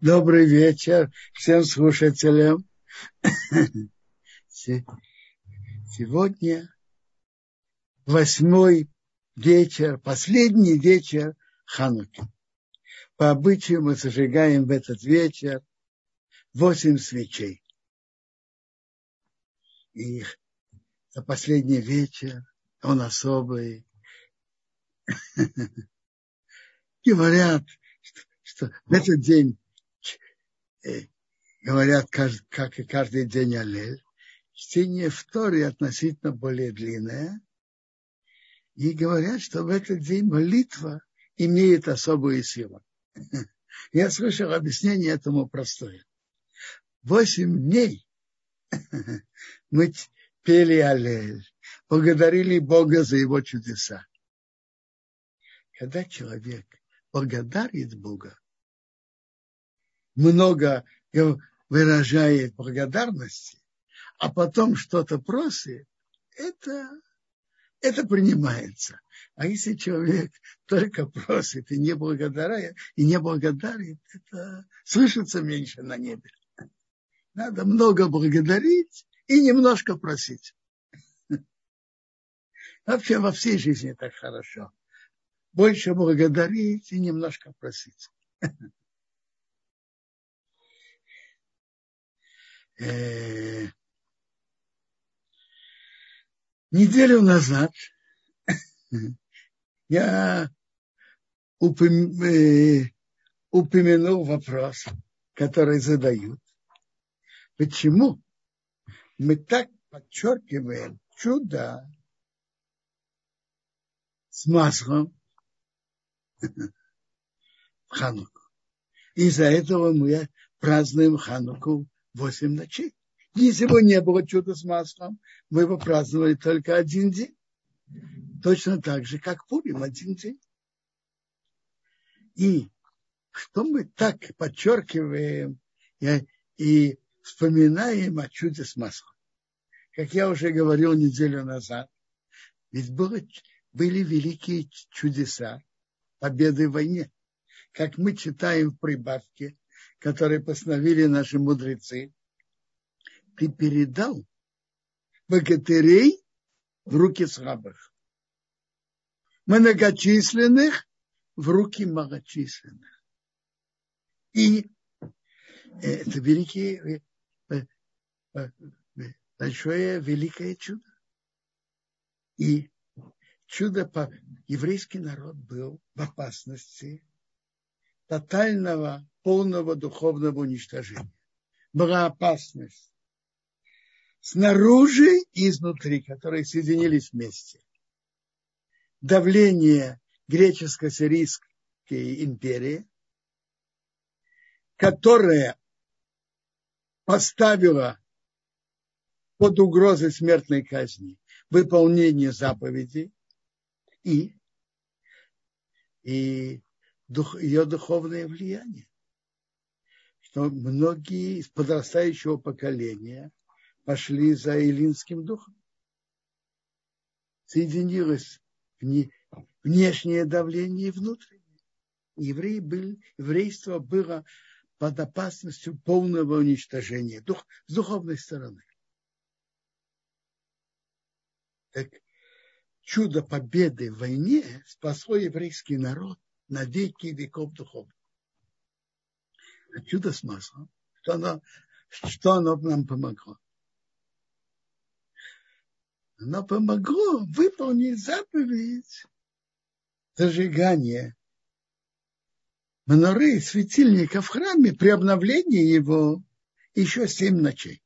Добрый вечер всем слушателям. Сегодня восьмой вечер, последний вечер Хануки. По обычаю мы зажигаем в этот вечер восемь свечей. И за последний вечер он особый. Говорят, что, в этот день говорят, как и каждый день Аллель. Чтение в относительно более длинное. И говорят, что в этот день молитва имеет особую силу. Я слышал объяснение этому простое. Восемь дней мы пели Аллель, благодарили Бога за его чудеса. Когда человек благодарит Бога, много выражает благодарности, а потом что-то просит, это, это принимается. А если человек только просит и не благодарит, и не благодарит, это слышится меньше на небе. Надо много благодарить и немножко просить. Вообще во всей жизни так хорошо. Больше благодарить и немножко просить. э, неделю назад я э, упомянул вопрос, который задают. Почему мы так подчеркиваем чудо с маслом в Хануку. Из-за этого мы празднуем Хануку восемь ночей. Если бы не было чуда с маслом, мы бы праздновали только один день. Точно так же, как Пурим, один день. И что мы так подчеркиваем и, и вспоминаем о чуде с маслом. Как я уже говорил неделю назад, ведь было, были великие чудеса победы в войне. Как мы читаем в прибавке, которые постановили наши мудрецы, ты передал богатырей в руки слабых, многочисленных в руки малочисленных. И это великие, э, э, большое великое чудо. И чудо еврейский народ был в опасности тотального, полного духовного уничтожения. Была опасность снаружи и изнутри, которые соединились вместе. Давление греческо-сирийской империи, которая поставила под угрозой смертной казни выполнение заповедей и, и дух, ее духовное влияние. Что многие из подрастающего поколения пошли за Илинским духом. Соединилось внешнее давление и внутреннее. Евреи были, еврейство было под опасностью полного уничтожения дух, с духовной стороны. Так чудо победы в войне спасло еврейский народ на веки веков чудо с маслом, что оно, что оно нам помогло? Оно помогло выполнить заповедь зажигания маноры светильника в храме при обновлении его еще семь ночей.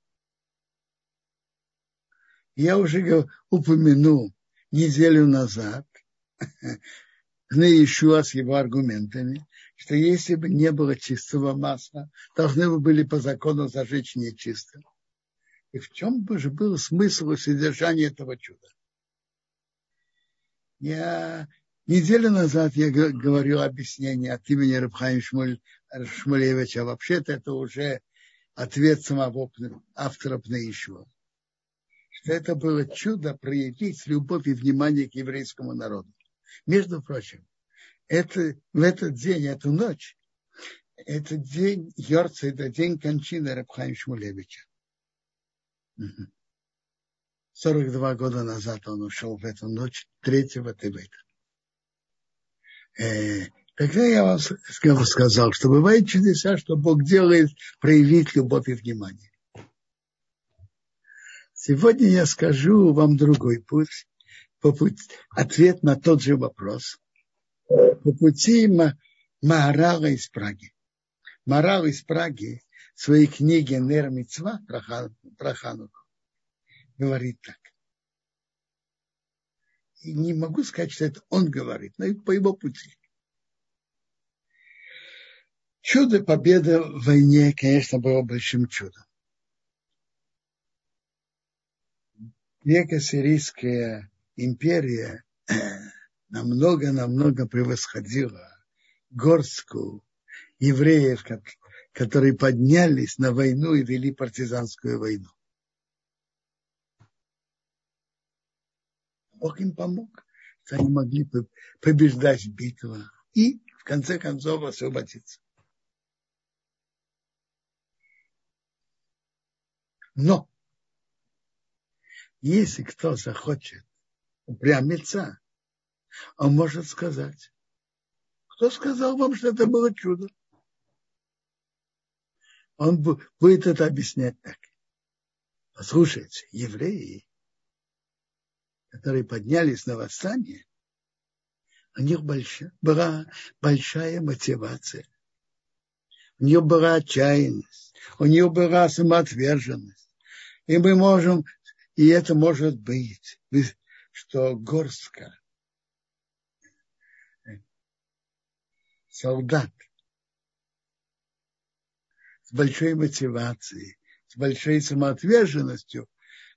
Я уже упомянул неделю назад, на Иешуа с его аргументами, что если бы не было чистого масла, должны бы были по закону зажечь нечистым. И в чем бы же был смысл и содержание этого чуда? Я неделю назад я говорил объяснение от имени Рабхаим Шмуль, Шмулевича. Вообще-то это уже ответ самого автора Пнаишева. Что это было чудо проявить любовь и внимание к еврейскому народу. Между прочим, это, в этот день, эту ночь, Это день Йорца, это день кончины Рабхаим Шмулевича. 42 года назад он ушел в эту ночь, 3 Тевета. Э, тогда я вам сказал, что бывают чудеса, что Бог делает проявить любовь и внимание. Сегодня я скажу вам другой путь, по пути ответ на тот же вопрос. По пути Маарала из Праги. Морал из Праги в своей книге Нер Мицва про Хануку говорит так. И не могу сказать, что это он говорит, но и по его пути. Чудо победы в войне, конечно, было большим чудом. Греко-сирийская империя намного-намного превосходила горстку евреев, которые поднялись на войну и вели партизанскую войну. Бог им помог, что они могли побеждать в битвах и, в конце концов, освободиться. Но если кто захочет упрямиться, он может сказать, кто сказал вам, что это было чудо? Он будет это объяснять так. Послушайте, евреи которые поднялись на восстание, у них большая, была большая мотивация. У нее была отчаянность, у нее была самоотверженность. И мы можем, и это может быть, что горстка солдат с большой мотивацией, с большой самоотверженностью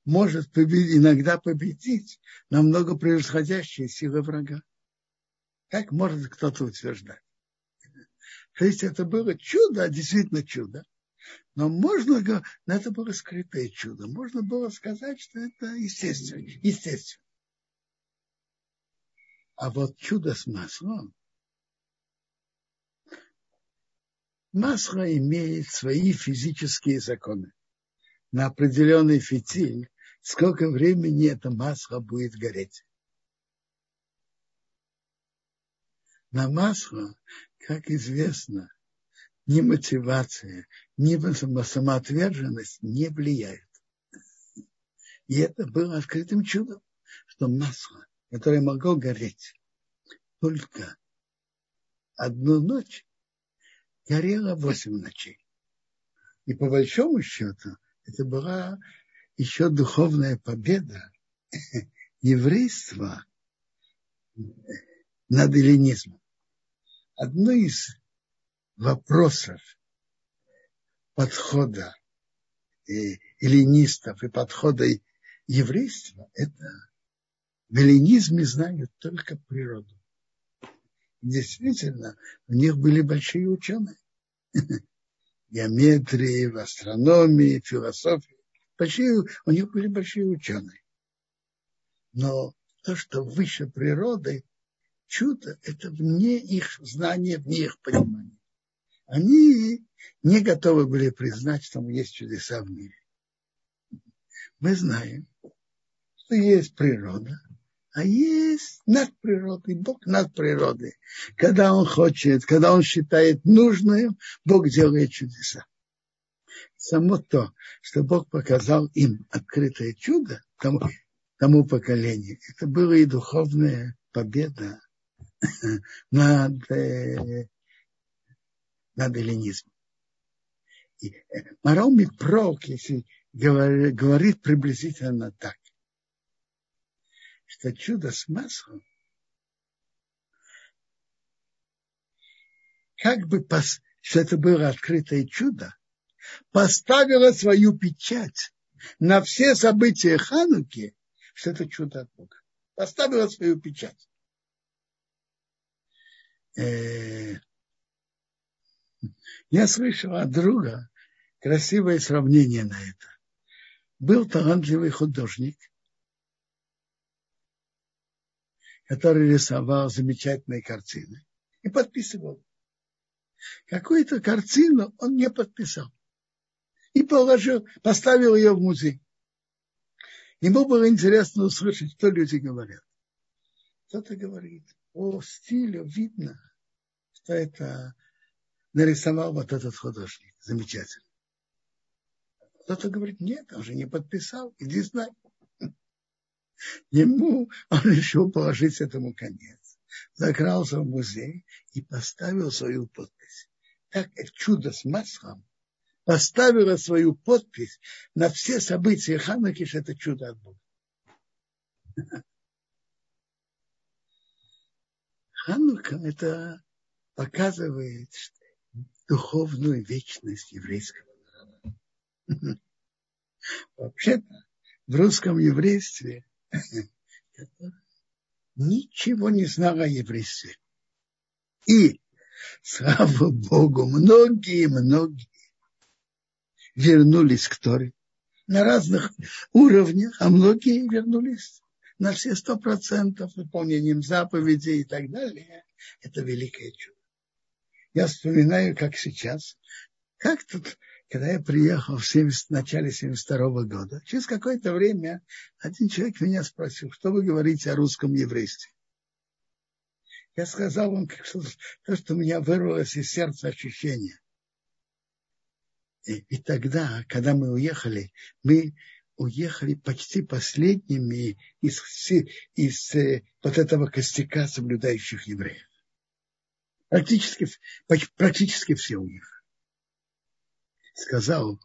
может победить, иногда победить намного превосходящие силы врага. Как может кто-то утверждать? То есть это было чудо, действительно чудо. Но можно, но это было скрытое чудо. Можно было сказать, что это естественно. естественно. А вот чудо с маслом. Масло имеет свои физические законы. На определенный фитиль сколько времени эта масло будет гореть. На масло, как известно, ни мотивация, ни самоотверженность не влияют. И это было открытым чудом, что масло, которое могло гореть только одну ночь, горело восемь ночей. И по большому счету это была еще духовная победа еврейства над эллинизмом. Одно из вопросов подхода и эллинистов и подхода еврейства – это в эллинизме знают только природу. Действительно, у них были большие ученые. Геометрии, в астрономии, философии большие, у них были большие ученые. Но то, что выше природы, чудо, это вне их знания, вне их понимания. Они не готовы были признать, что есть чудеса в мире. Мы знаем, что есть природа, а есть над природой, Бог над природой. Когда Он хочет, когда Он считает нужным, Бог делает чудеса само то, что Бог показал им открытое чудо тому, тому поколению, это была и духовная победа над, э, над эллинизмом. Э, Марал Митпрок, если говорит, говорит приблизительно так, что чудо с маслом как бы, что это было открытое чудо, поставила свою печать на все события Хануки, что это чудо от Бога. Поставила свою печать. Э, я слышал от друга красивое сравнение на это. Был талантливый художник, который рисовал замечательные картины и подписывал. какую-то картину он не подписал. И положил, поставил ее в музей. Ему было интересно услышать, что люди говорят. Кто-то говорит, по стилю видно, что это нарисовал вот этот художник. Замечательно. Кто-то говорит, нет, он же не подписал, иди знай. Ему он решил положить этому конец. Закрался в музей и поставил свою подпись. Так чудо с маслом поставила свою подпись на все события Хануки, что это чудо от Бога. Ханука это показывает духовную вечность еврейского народа. Вообще-то в русском еврействе ничего не знал о еврействе. И, слава Богу, многие-многие вернулись к Торе на разных уровнях, а многие вернулись на все сто процентов выполнением заповедей и так далее. Это великое чудо. Я вспоминаю, как сейчас, как тут, когда я приехал в, 70, в начале 72 года, через какое-то время один человек меня спросил, что вы говорите о русском еврействе. Я сказал вам, что, то, что у меня вырвалось из сердца ощущение. И, и тогда, когда мы уехали, мы уехали почти последними из, из э, вот этого костяка соблюдающих евреев. Практически, практически все уехали. Сказал,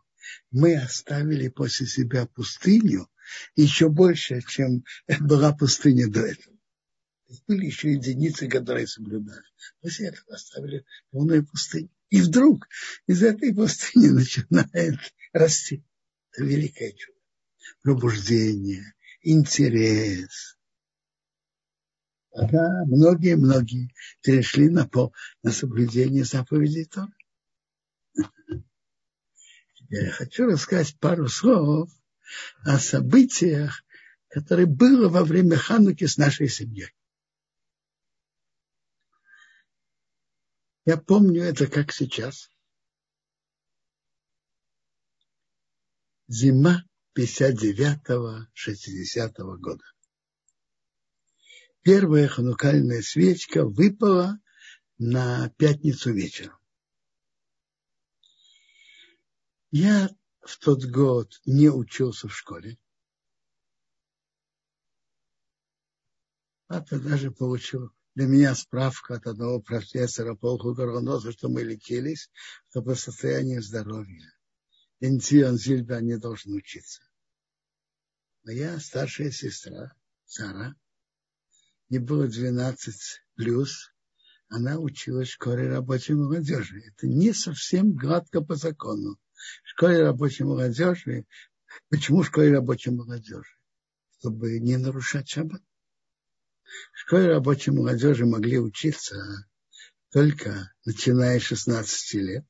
мы оставили после себя пустыню еще больше, чем была пустыня до этого. Были еще единицы, которые соблюдали. После этого оставили полную пустыню. И вдруг из этой пустыни начинает расти. Великое чудо. Пробуждение, интерес. Пока многие-многие перешли на, по, на соблюдение заповедей Тора. Я хочу рассказать пару слов о событиях, которые было во время Хануки с нашей семьей. Я помню это как сейчас. Зима 59-60 года. Первая ханукальная свечка выпала на пятницу вечером. Я в тот год не учился в школе. Папа даже получил для меня справка от одного профессора Полху Горгоноза, что мы лечились, что по состоянию здоровья. Интион Зильбе не должен учиться. Моя старшая сестра, Сара, не было 12 плюс, она училась в школе рабочей молодежи. Это не совсем гладко по закону. В школе рабочей молодежи, почему в школе рабочей молодежи? Чтобы не нарушать шаббат. В школе рабочей молодежи могли учиться только начиная с 16 лет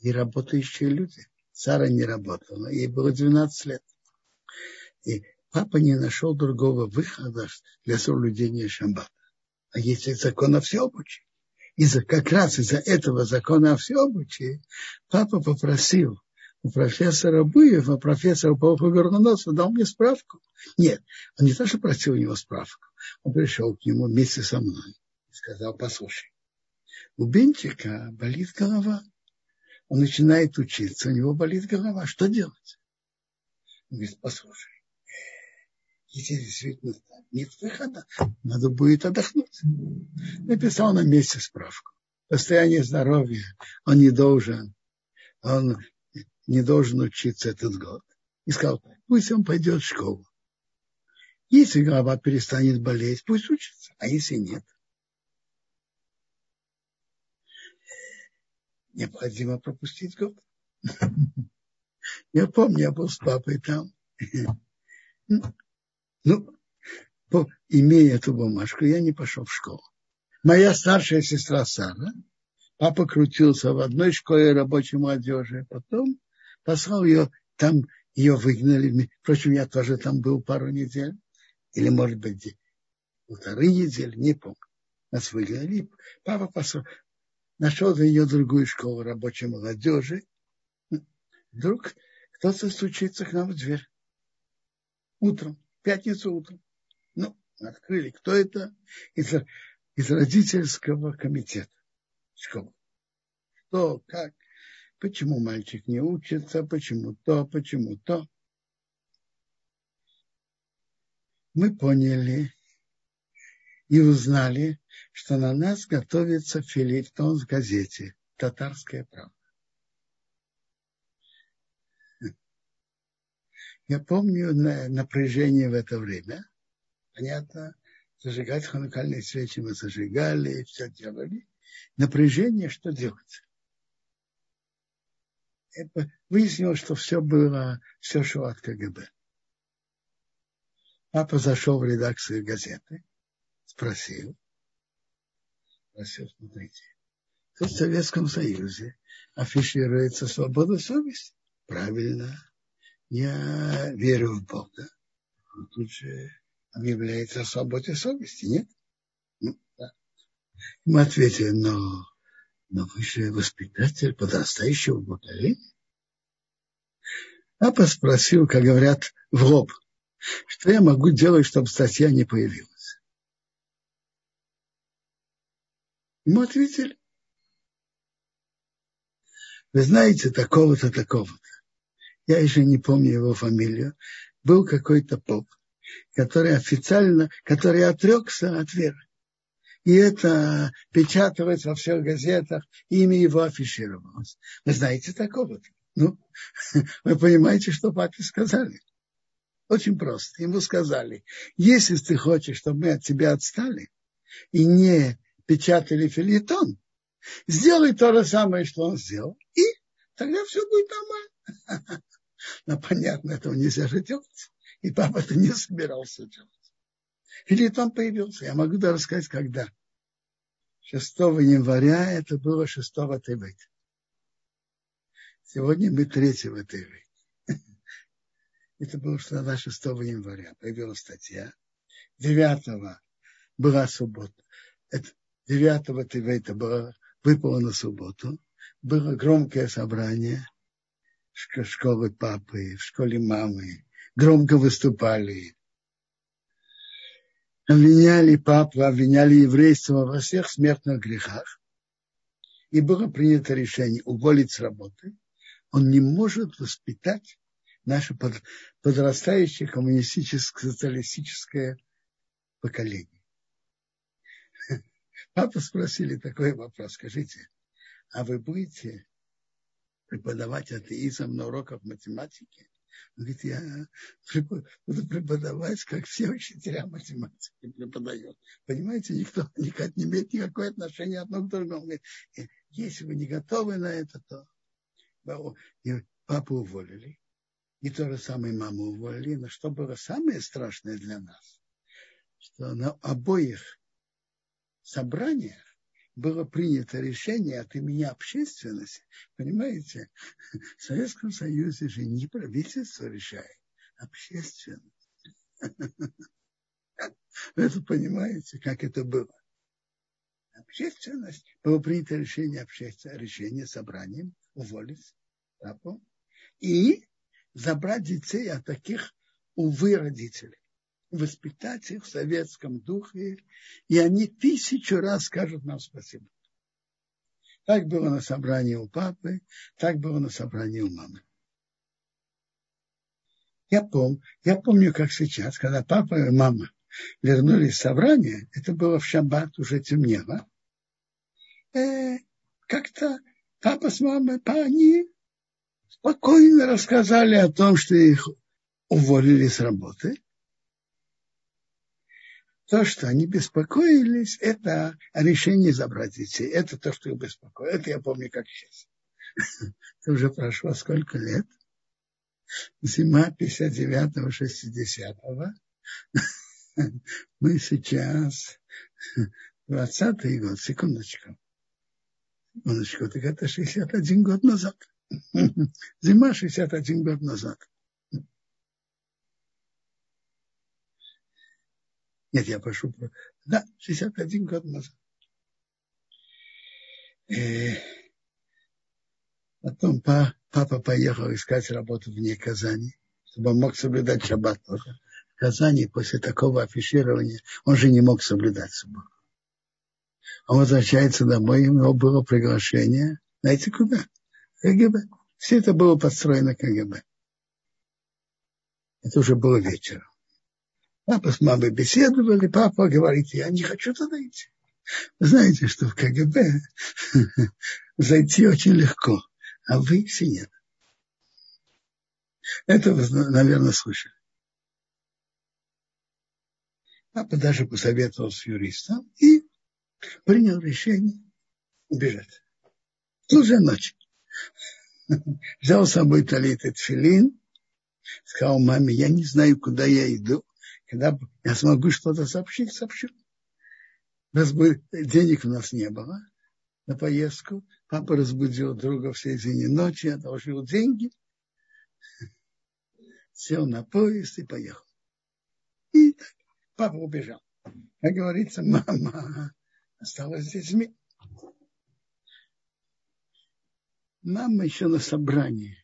и работающие люди. Сара не работала, ей было 12 лет. И папа не нашел другого выхода для соблюдения шаббата. А если закон о всеобучии, из-за, как раз из-за этого закона о всеобучии, папа попросил у профессора Буева, профессора Павла Горгоносова, дал мне справку. Нет, он не то, что просил у него справку. Он пришел к нему вместе со мной и сказал, послушай, у Бенчика болит голова. Он начинает учиться, у него болит голова. Что делать? Он говорит, послушай, если действительно нет выхода, надо будет отдохнуть. Написал на месте справку. Состояние здоровья он не должен, он не должен учиться этот год. И сказал, пусть он пойдет в школу. Если голова перестанет болеть, пусть учится, а если нет, необходимо пропустить год. Я помню, я был с папой там. Ну, имея эту бумажку, я не пошел в школу. Моя старшая сестра Сара, папа крутился в одной школе рабочей молодежи, потом послал ее, там ее выгнали. Впрочем, я тоже там был пару недель, или, может быть, полторы недели, не помню. Нас выгнали. Папа послал, нашел для нее другую школу рабочей молодежи. Вдруг кто-то стучится к нам в дверь. Утром, пятницу утром. Ну, открыли. Кто это? Из, из родительского комитета школы. Что, как, почему мальчик не учится, почему то, почему то. Мы поняли и узнали, что на нас готовится филитон в газете «Татарская правда». Я помню напряжение в это время. Понятно, зажигать ханукальные свечи мы зажигали, все делали. Напряжение, что делать? Выяснилось, что все было, все шло от КГБ. Папа зашел в редакцию газеты, спросил, спросил, смотрите, тут в Советском Союзе афишируется свобода совести. Правильно я верю в Бога. Но тут же объявляется о свободе совести, нет? Ну, да. Мы ответили, но, но вы же воспитатель подрастающего поколения. Папа спросил, как говорят, в лоб, что я могу делать, чтобы статья не появилась. Ему ответили, вы знаете такого-то, такого-то я еще не помню его фамилию, был какой-то поп, который официально, который отрекся от веры. И это печаталось во всех газетах, имя его афишировалось. Вы знаете такого-то? Ну, вы понимаете, что папе сказали? Очень просто. Ему сказали, если ты хочешь, чтобы мы от тебя отстали и не печатали филитон, сделай то же самое, что он сделал, и тогда все будет нормально. Но понятно, этого нельзя же делать. И папа это не собирался делать. Или там появился. Я могу даже сказать, когда. 6 января это было 6 Тевет. Сегодня мы 3 Тевет. Это было что 6 января. Появилась статья. 9 была суббота. Это 9 Тевета было, выпало на субботу. Было громкое собрание – школы папы, в школе мамы, громко выступали. Обвиняли папу, обвиняли еврейство во всех смертных грехах. И было принято решение уволить с работы. Он не может воспитать наше подрастающее коммунистическое, социалистическое поколение. Папа спросили такой вопрос, скажите, а вы будете преподавать атеизм на уроках математики. Он говорит, я буду преподавать, как все учителя математики преподают. Понимаете, никто никак не имеет никакое отношение одно к другому. Говорит, «Э, если вы не готовы на это, то папу уволили. И то же самое маму уволили. Но что было самое страшное для нас, что на обоих собраниях было принято решение от имени общественности. Понимаете, в Советском Союзе же не правительство решает, а общественность. Это понимаете, как это было? Общественность. Было принято решение общественное, решение собранием уволить папу и забрать детей от таких, увы, родителей воспитать их в советском духе, и они тысячу раз скажут нам спасибо. Так было на собрании у папы, так было на собрании у мамы. Я, пом, я помню, как сейчас, когда папа и мама вернулись в собрание, это было в шаббат, уже темнело, э, как-то папа с мамой, па, они спокойно рассказали о том, что их уволили с работы, то, что они беспокоились, это решение забрать детей. Это то, что их беспокоит. Это я помню, как сейчас. Это уже прошло сколько лет? Зима 59-го, 60-го. Мы сейчас 20-й год, секундочку. Секундочку, так это 61 год назад. Зима 61 год назад. Нет, я прошу. Да, 61 год назад. И потом папа поехал искать работу вне Казани, чтобы он мог соблюдать шаббат тоже. В Казани после такого афиширования он же не мог соблюдать субботу. Он возвращается домой, у него было приглашение. Знаете куда? КГБ. Все это было построено КГБ. Это уже было вечером. Папа с мамой беседовали, папа говорит, я не хочу туда идти. Вы знаете, что в КГБ зайти очень легко, а вы все нет. Это вы, наверное, слышали. Папа даже посоветовал с юристом и принял решение убежать. В ту же ночь. Взял с собой талит и тфилин, сказал маме, я не знаю, куда я иду. Когда я смогу что-то сообщить, сообщу. У нас бы, денег у нас не было на поездку. Папа разбудил друга в середине ночи, одолжил деньги, сел на поезд и поехал. И так, папа убежал. Как говорится, мама осталась с детьми. Мама еще на собрании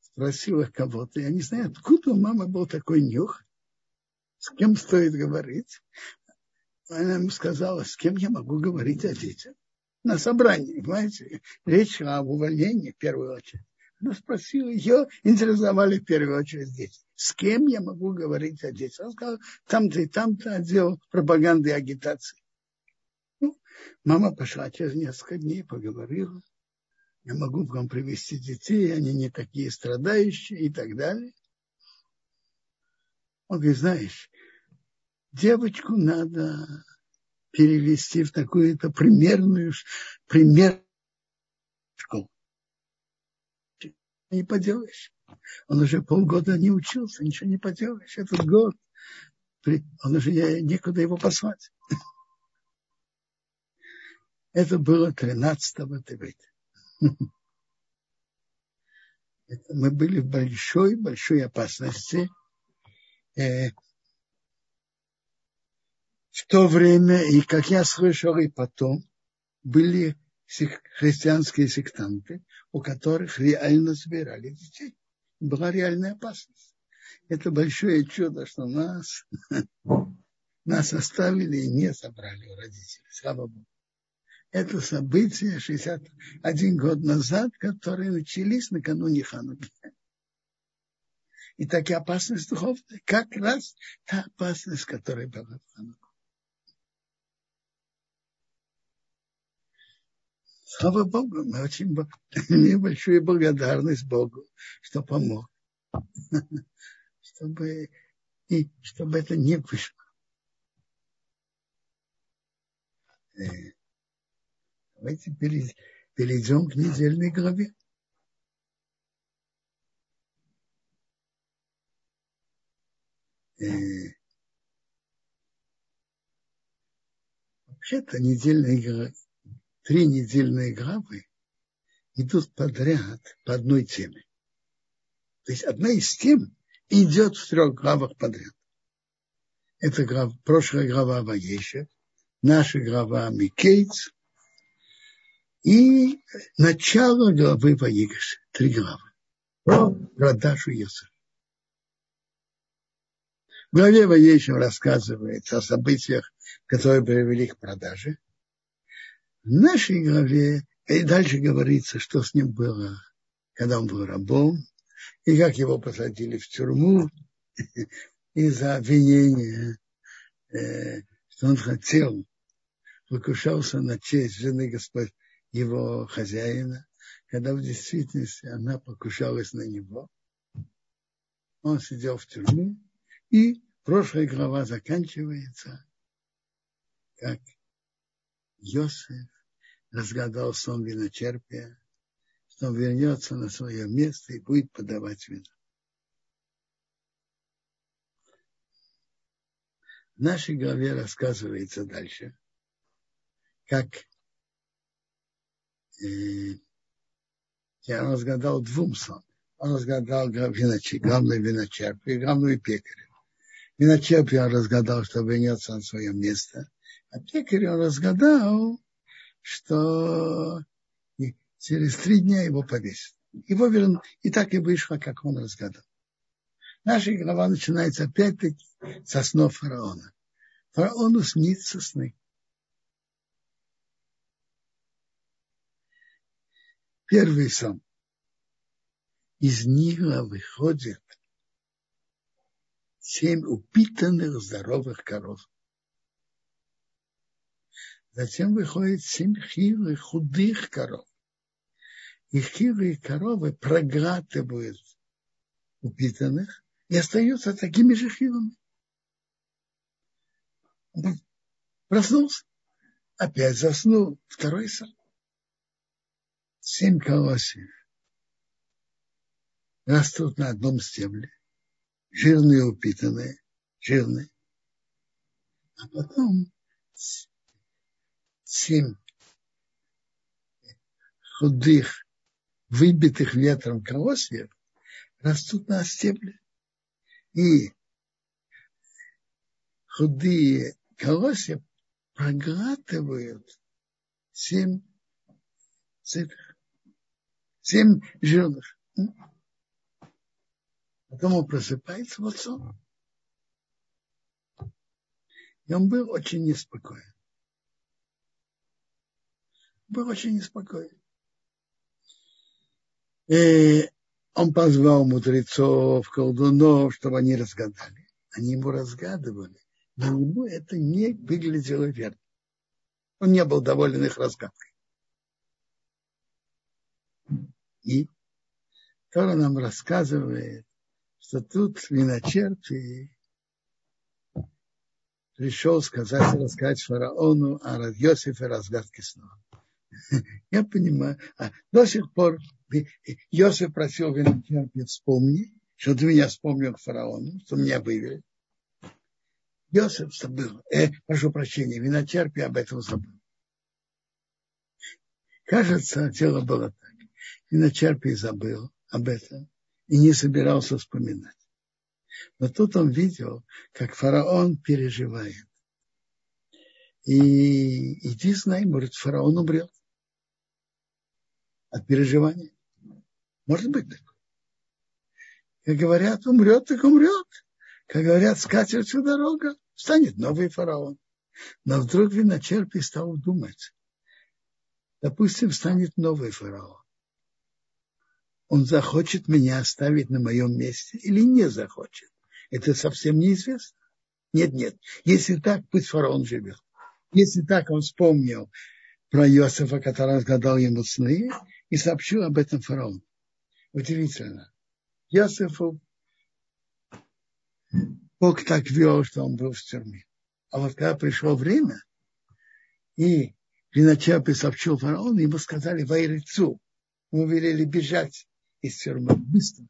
спросила кого-то, я не знаю, откуда у мамы был такой нюх, с кем стоит говорить. Она ему сказала, с кем я могу говорить о детях. На собрании, понимаете, речь об увольнении в первую очередь. Она спросила, ее интересовали в первую очередь дети. С кем я могу говорить о детях? Он сказал, там-то и там-то отдел пропаганды и агитации. Ну, мама пошла через несколько дней, поговорила. Я могу к вам привести детей, они не такие страдающие и так далее. Он говорит, знаешь, девочку надо перевести в такую-то примерную, пример школу. Не поделаешь. Он уже полгода не учился, ничего не поделаешь. Этот год, он уже не, некуда его послать. Это было 13-го Тевета. Мы были в большой-большой опасности э, в то время, и как я слышал и потом, были христианские сектанты, у которых реально собирали детей. Была реальная опасность. Это большое чудо, что нас, нас оставили и не собрали у родителей. Слава Богу. Это события 61 год назад, которые начались накануне Хануки. И такая опасность духовная, как раз та опасность, которая была в Хануку. Слава Богу, мы очень имеем большую благодарность Богу, что помог. Чтобы, и чтобы это не вышло. Э, давайте перейдем к недельной главе. Э, вообще-то недельные, три недельные главы идут подряд по одной теме. То есть одна из тем идет в трех главах подряд. Это глав, прошлая глава Ваеша, наша глава Микейц и начало главы Ваегаш. Три главы. Про продажу Иосифа. В главе Воейшем рассказывается о событиях, которые привели к продаже. В нашей главе и дальше говорится, что с ним было, когда он был рабом, и как его посадили в тюрьму из-за обвинения, э, что он хотел, покушался на честь жены Господь, его хозяина, когда в действительности она покушалась на него. Он сидел в тюрьме, и прошлая глава заканчивается, как Йосиф разгадал сон виночерпия, что он вернется на свое место и будет подавать вино. В нашей главе рассказывается дальше, как э, я разгадал двум сон. Он разгадал главный виночерп и главную пекаря. Виночерп я разгадал, что вернется на свое место. А пекарь он разгадал, что через три дня его повесят. Его верн... и так и вышло, как он разгадал. Наша глава начинается опять-таки со снов фараона. Фараону снится сны. Первый сон. Из Нила выходит семь упитанных здоровых коров. Затем выходит семь хилых худых коров. И хилые коровы проглатывают упитанных и остаются такими же хилыми. Проснулся, опять заснул, второй сон. Семь колосьев растут на одном стебле, жирные упитанные, жирные. А потом семь худых, выбитых ветром колосьев растут на стебле. И худые колосья проглатывают семь сытых, семь жирных. Потом он просыпается в отцом. И он был очень неспокоен. Был очень неспокоен. И он позвал мудрецов, колдунов, чтобы они разгадали. Они ему разгадывали. Но ему это не выглядело верно. Он не был доволен их разгадкой. И Тора нам рассказывает, что тут виночерпий пришел сказать, рассказать фараону о Йосифе разгадке снова. Я понимаю. А до сих пор Йосиф просил виночерпия вспомни, что ты меня вспомнил к фараону, что меня вывели. Йосиф забыл. Э, прошу прощения, виночерпий об этом забыл. Кажется, дело было так. Виночерпий забыл об этом и не собирался вспоминать. Но тут он видел, как фараон переживает. И иди знай, может, фараон умрет от переживания. Может быть такое. Как говорят, умрет, так умрет. Как говорят, скатертью дорога, станет новый фараон. Но вдруг виночерпий стал думать. Допустим, станет новый фараон он захочет меня оставить на моем месте или не захочет. Это совсем неизвестно. Нет, нет. Если так, пусть фараон живет. Если так, он вспомнил про Иосифа, который разгадал ему сны, и сообщил об этом фараону. Удивительно. Иосифу Бог так вел, что он был в тюрьме. А вот когда пришло время, и Виночерпий сообщил фараону, ему сказали вайрицу. Ему велели бежать из тюрьмы быстро.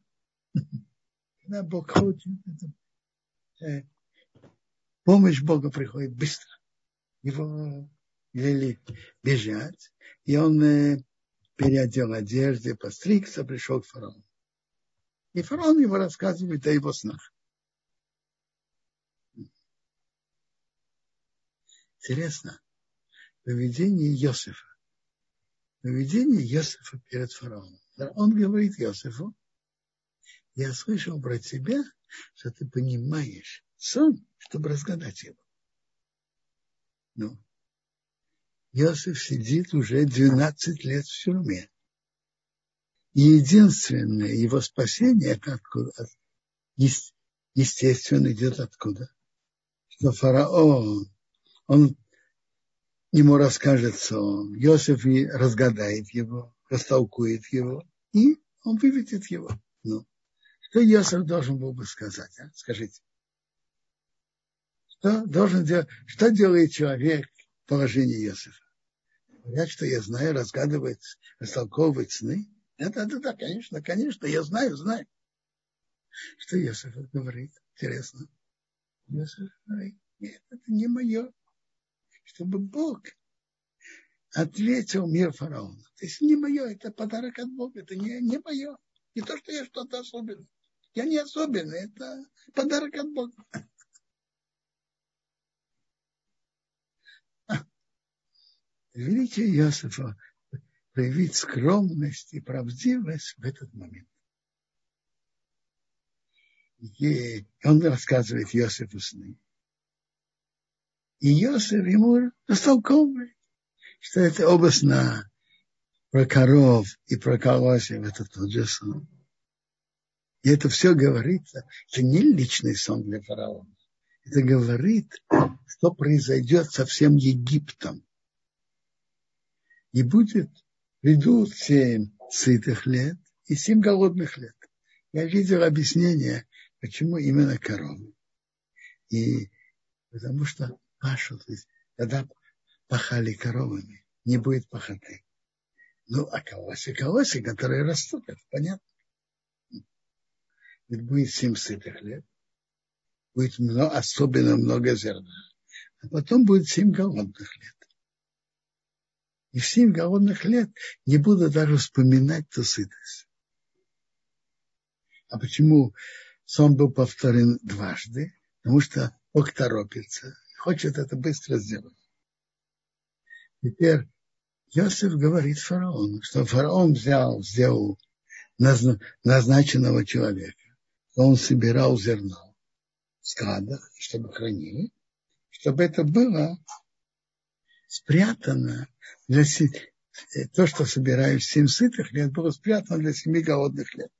Когда Бог хочет, это, э, помощь Бога приходит быстро. Его велели бежать, и он э, переодел одежды, постригся, пришел к фараону. И фараон ему рассказывает о его снах. Интересно, поведение Иосифа. Поведение Иосифа перед фараоном. Он говорит Иосифу, я слышал про тебя, что ты понимаешь сон, чтобы разгадать его. Ну, Иосиф сидит уже 12 лет в тюрьме. И единственное его спасение, откуда, естественно, идет откуда? Что фараон, он ему расскажет сон, Иосиф разгадает его, растолкует его, и он выведет его. Ну, что Йосиф должен был бы сказать, а? скажите. Что должен делать, что делает человек в положении Иосифа? Говорят, что я знаю, разгадывает, растолковывает сны. Это, это да, конечно, конечно, я знаю, знаю. Что Иосиф говорит? Интересно. Иосиф говорит, нет, это не мое. Чтобы Бог ответил мир фараона. То есть не мое, это подарок от Бога, это не, не мое. Не то, что я что-то особенное. Я не особенный, это подарок от Бога. Величие Иосифа проявить скромность и правдивость в этот момент. И он рассказывает Йосифу сны. И Йосиф ему растолковывает, что это оба сна про коров и про колосьев, это тот же сон. И это все говорится, это не личный сон для фараона. Это говорит, что произойдет со всем Египтом. И будет, придут семь сытых лет и семь голодных лет. Я видел объяснение, почему именно коровы. И потому что пашут, когда пахали коровами, не будет пахоты. Ну, а колосы, колосы, которые растут, это понятно. Ведь будет семь сытых лет, будет много, особенно много зерна, а потом будет семь голодных лет. И в семь голодных лет не буду даже вспоминать ту сытость. А почему сон был повторен дважды? Потому что Бог торопится, хочет это быстро сделать. Теперь Йосиф говорит фараону, что фараон взял, сделал назначенного человека, он собирал зерно в складах, чтобы хранили, чтобы это было спрятано для э, то, что собирают в семь сытых лет, было спрятано для семи голодных лет.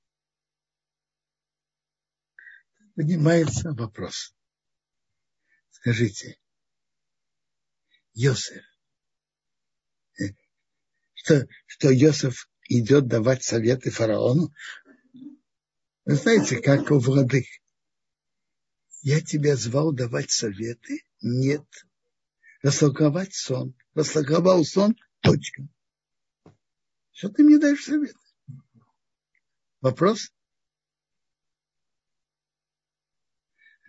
Поднимается вопрос. Скажите, Йосиф, что, что Йосиф идет давать советы фараону. Вы знаете, как у владык. Я тебя звал давать советы? Нет. Растолковать сон. Растолковал сон, точка. Что ты мне даешь советы? Вопрос?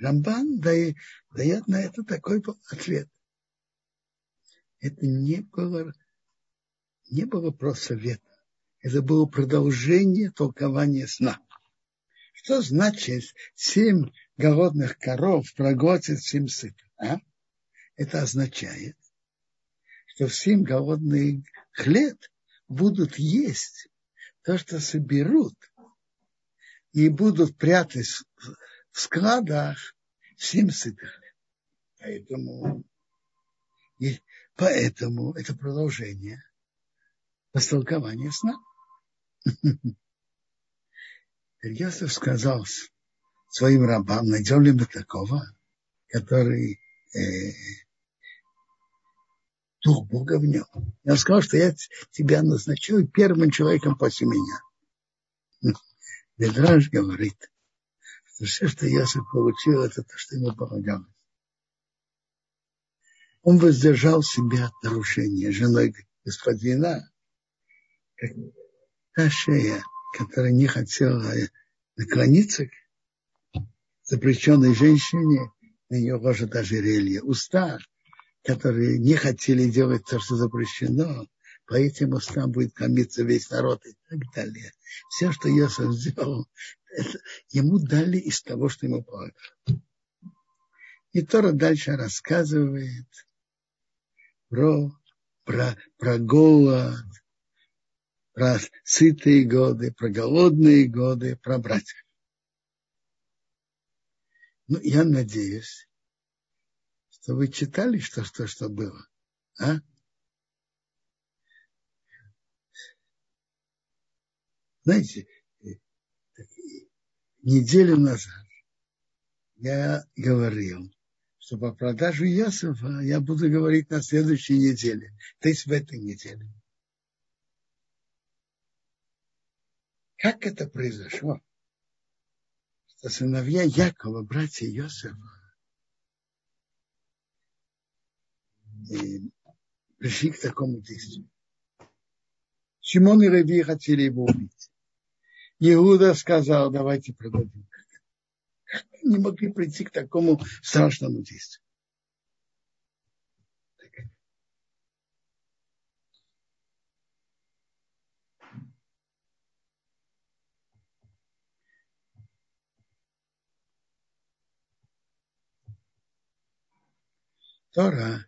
Рамбан дает, на это такой ответ. Это не было не было просто совета. Это было продолжение толкования сна. Что значит семь голодных коров проглотит семь сытых? А? Это означает, что в семь голодных лет будут есть то, что соберут, и будут прятать в складах семь сытых лет. Поэтому, и поэтому это продолжение растолкование сна. Ильясов сказал своим рабам, найдем ли мы такого, который э, Дух Бога в нем. Я сказал, что я тебя назначил первым человеком после меня. Медраж говорит, что все, что Ясов получил, это то, что ему полагалось. Он воздержал себя от нарушения женой господина, как та шея, которая не хотела наклониться к запрещенной женщине, на нее ложат ожерелье. Уста, которые не хотели делать то, что запрещено, по этим устам будет кормиться весь народ и так далее. Все, что Иосиф сделал, это ему дали из того, что ему полагалось. И Тора дальше рассказывает про, про, про голод, про сытые годы, про голодные годы, про братьев. Ну, я надеюсь, вы читали, что, что, что было. А? Знаете, неделю назад я говорил, что по продажу Ясова я буду говорить на следующей неделе, то есть в этой неделе. Как это произошло? Что сыновья Якова, братья Иосифа, пришли к такому действию. Шимон и Раби хотели его убить. Иуда сказал, давайте продадим. Они могли прийти к такому страшному действию? Тора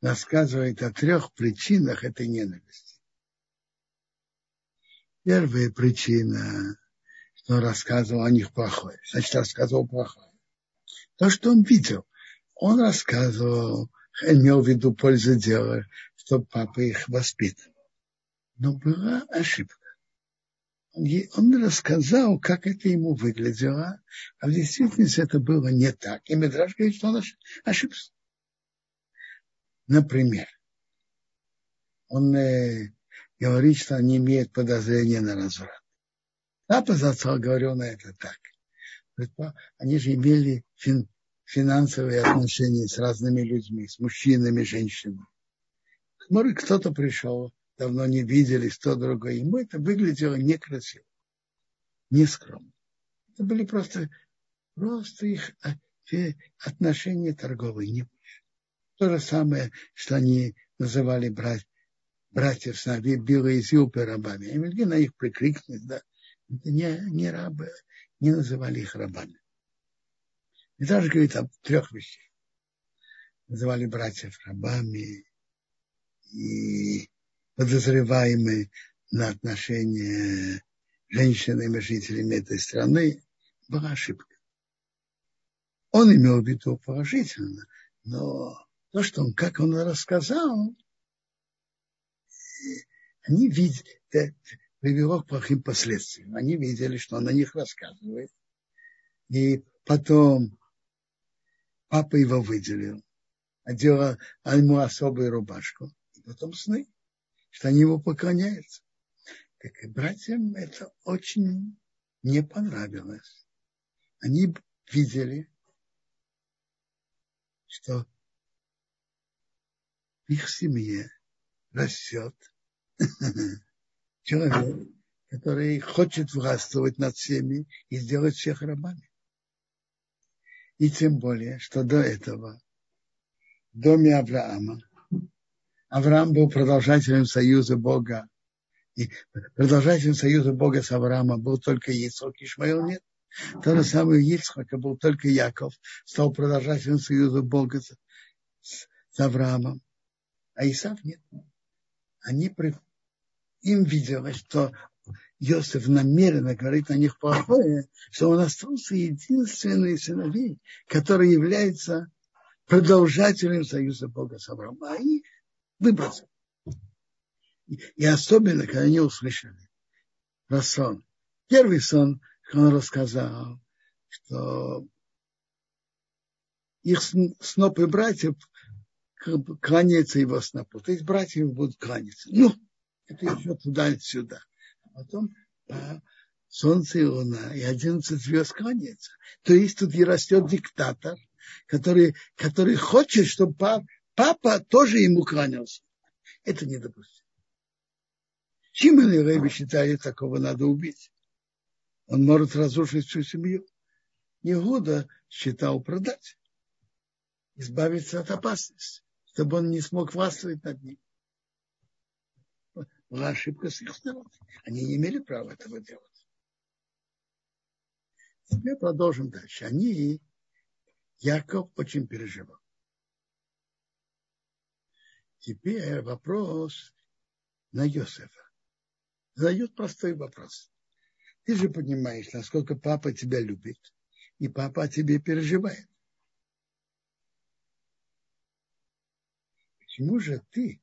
рассказывает о трех причинах этой ненависти. Первая причина, что он рассказывал о них плохое. Значит, рассказывал плохое. То, что он видел. Он рассказывал, имел в виду пользу дела, что папа их воспитывал. Но была ошибка. Он рассказал, как это ему выглядело, а в действительности это было не так. И Медраж говорит, что он ошибся. Например, он э, говорит, что они имеют подозрение на разврат. Папа зацал говорил на это так. Они же имели фин, финансовые отношения с разными людьми, с мужчинами, женщинами. Может, кто-то пришел, давно не виделись, то другое. Ему это выглядело некрасиво, нескромно. Это были просто, просто их а, отношения торговые. То же самое, что они называли брать, братьев сыновей Билла и Зилпы рабами. И могли на их прикрикнуть, да. Не, не рабы, не называли их рабами. И даже говорит о трех вещах. Называли братьев рабами и подозреваемый на отношения женщинами, жителями этой страны, была ошибка. Он имел в виду положительно, но то, что он, как он рассказал, они видели, это привело плохим последствиям. Они видели, что он о них рассказывает. И потом папа его выделил, одел ему особую рубашку, и потом сны что они его поклоняются. Так и братьям это очень не понравилось. Они видели, что их семье растет человек, который хочет властвовать над всеми и сделать всех рабами. И тем более, что до этого в доме Авраама Авраам был продолжателем союза Бога. И продолжателем союза Бога с Авраамом был только Ицхак, Ишмаил нет. То же самое Ицхака был только Яков, стал продолжателем союза Бога с, с Авраамом. А Исав нет. Они им виделось, что Иосиф намеренно говорит о них плохое, что он остался единственный сыновей, который является продолжателем союза Бога с Авраамом. А их выбросил. И особенно, когда они услышали про сон. Первый сон, он рассказал, что их снопы братьев кланяются его снопу. То есть братья будут кланяться. Ну, это еще туда и сюда. А потом а, солнце и луна и одиннадцать звезд кланяются. То есть тут и растет диктатор, который, который хочет, чтобы папа папа тоже ему кланялся. Это недопустимо. Шимон и Рэби считает, такого надо убить. Он может разрушить всю семью. Негуда считал продать, избавиться от опасности, чтобы он не смог властвовать над ним. Была ошибка с их стороны. Они не имели права этого делать. Теперь продолжим дальше. Они, Яков очень переживал. Теперь вопрос на Йосефа. Задает простой вопрос. Ты же понимаешь, насколько папа тебя любит, и папа о тебе переживает. Почему же ты,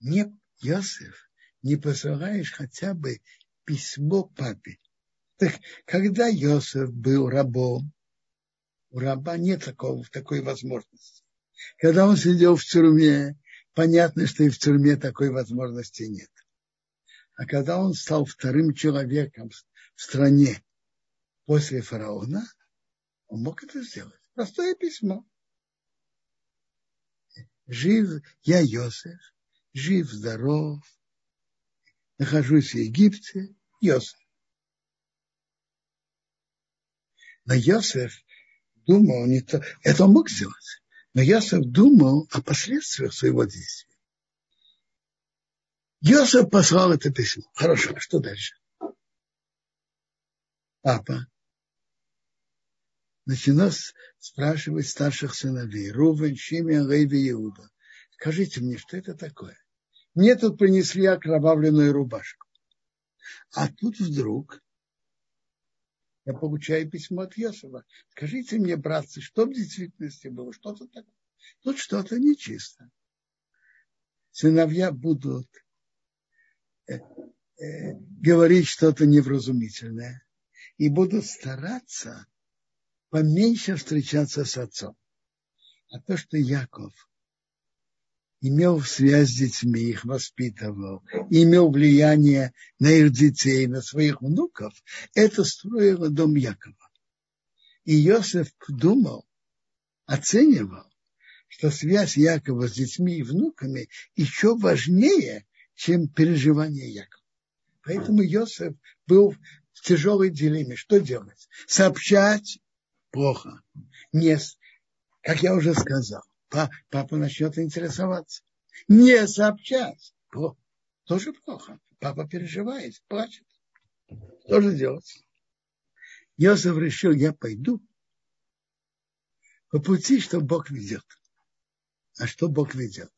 не Йосеф, не посылаешь хотя бы письмо папе? Так когда Йосеф был рабом, у раба нет такого, такой возможности. Когда он сидел в тюрьме, понятно, что и в тюрьме такой возможности нет. А когда он стал вторым человеком в стране после фараона, он мог это сделать. Простое письмо. Жив я, Йосеф, жив, здоров, нахожусь в Египте, Йосеф. Но Йосеф думал не то, это он мог сделать. Но Йосеф думал о последствиях своего действия. Йосеф послал это письмо. Хорошо, а что дальше? Папа начинал спрашивать старших сыновей, Рувен, Шимия, Лейви, Иуда. Скажите мне, что это такое? Мне тут принесли окровавленную рубашку. А тут вдруг я получаю письмо от Йосифа. Скажите мне, братцы, что в действительности было? Что-то такое. Тут что-то нечисто. Сыновья будут э, э, говорить что-то невразумительное и будут стараться поменьше встречаться с отцом. А то, что Яков имел связь с детьми, их воспитывал, имел влияние на их детей, на своих внуков, это строило дом Якова. И Иосиф думал, оценивал, что связь Якова с детьми и внуками еще важнее, чем переживание Якова. Поэтому Иосиф был в тяжелой дилемме. Что делать? Сообщать плохо. Не, как я уже сказал, папа начнет интересоваться. Не сообщать. Плохо. Тоже плохо. Папа переживает, плачет. Что же делать? Йосиф решил, я пойду по пути, что Бог ведет. А что Бог ведет?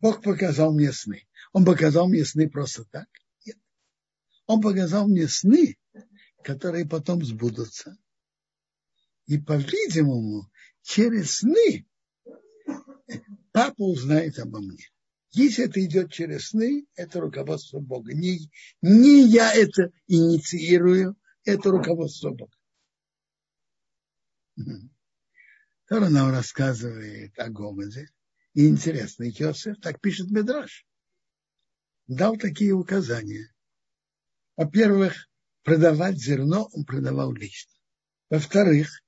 Бог показал мне сны. Он показал мне сны просто так? Нет. Он показал мне сны, которые потом сбудутся. И, по-видимому, через сны папа узнает обо мне. Если это идет через сны, это руководство Бога. Не, не я это инициирую, это руководство Бога. Тора нам рассказывает о Гомезе. И интересно, Йосеф, так пишет Медраж, дал такие указания. Во-первых, продавать зерно он продавал лично. Во-вторых,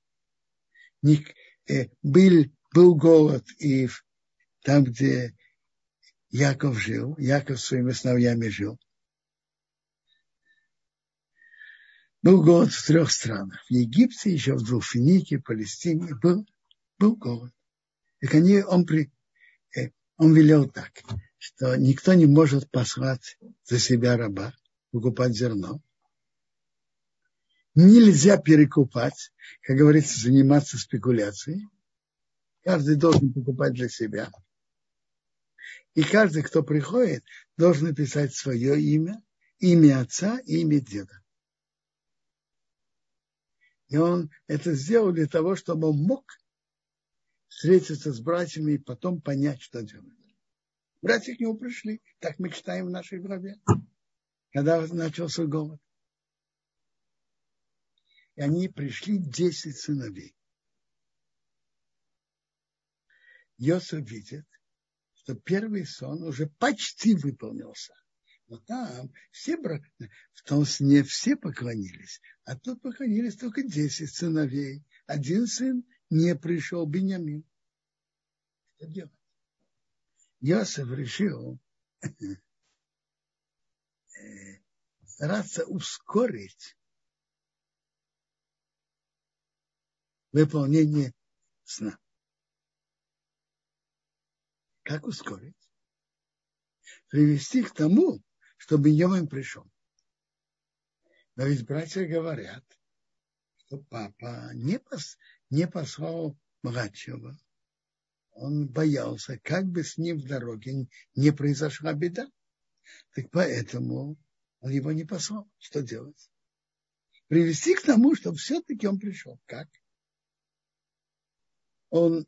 был, был голод и там, где Яков жил, Яков своими сыновьями жил. Был голод в трех странах. В Египте, еще в двух Финике, Палестине был, был голод. И они, он, при, э, он велел так, что никто не может послать за себя раба, покупать зерно нельзя перекупать, как говорится, заниматься спекуляцией. Каждый должен покупать для себя. И каждый, кто приходит, должен написать свое имя, имя отца и имя деда. И он это сделал для того, чтобы он мог встретиться с братьями и потом понять, что делать. Братья к нему пришли, так мы читаем в нашей главе, когда начался голод. И они пришли десять сыновей. Йосиф видит, что первый сон уже почти выполнился. Но там все, в том сне все поклонились, а тут поклонились только десять сыновей. Один сын не пришел, Бенямин. Что делать? Йосиф решил э, стараться ускорить выполнение сна. Как ускорить? Привести к тому, чтобы Йомин пришел. Но ведь братья говорят, что папа не, пос, не послал младшего. Он боялся, как бы с ним в дороге не произошла беда. Так поэтому он его не послал. Что делать? Привести к тому, чтобы все-таки он пришел. Как? Он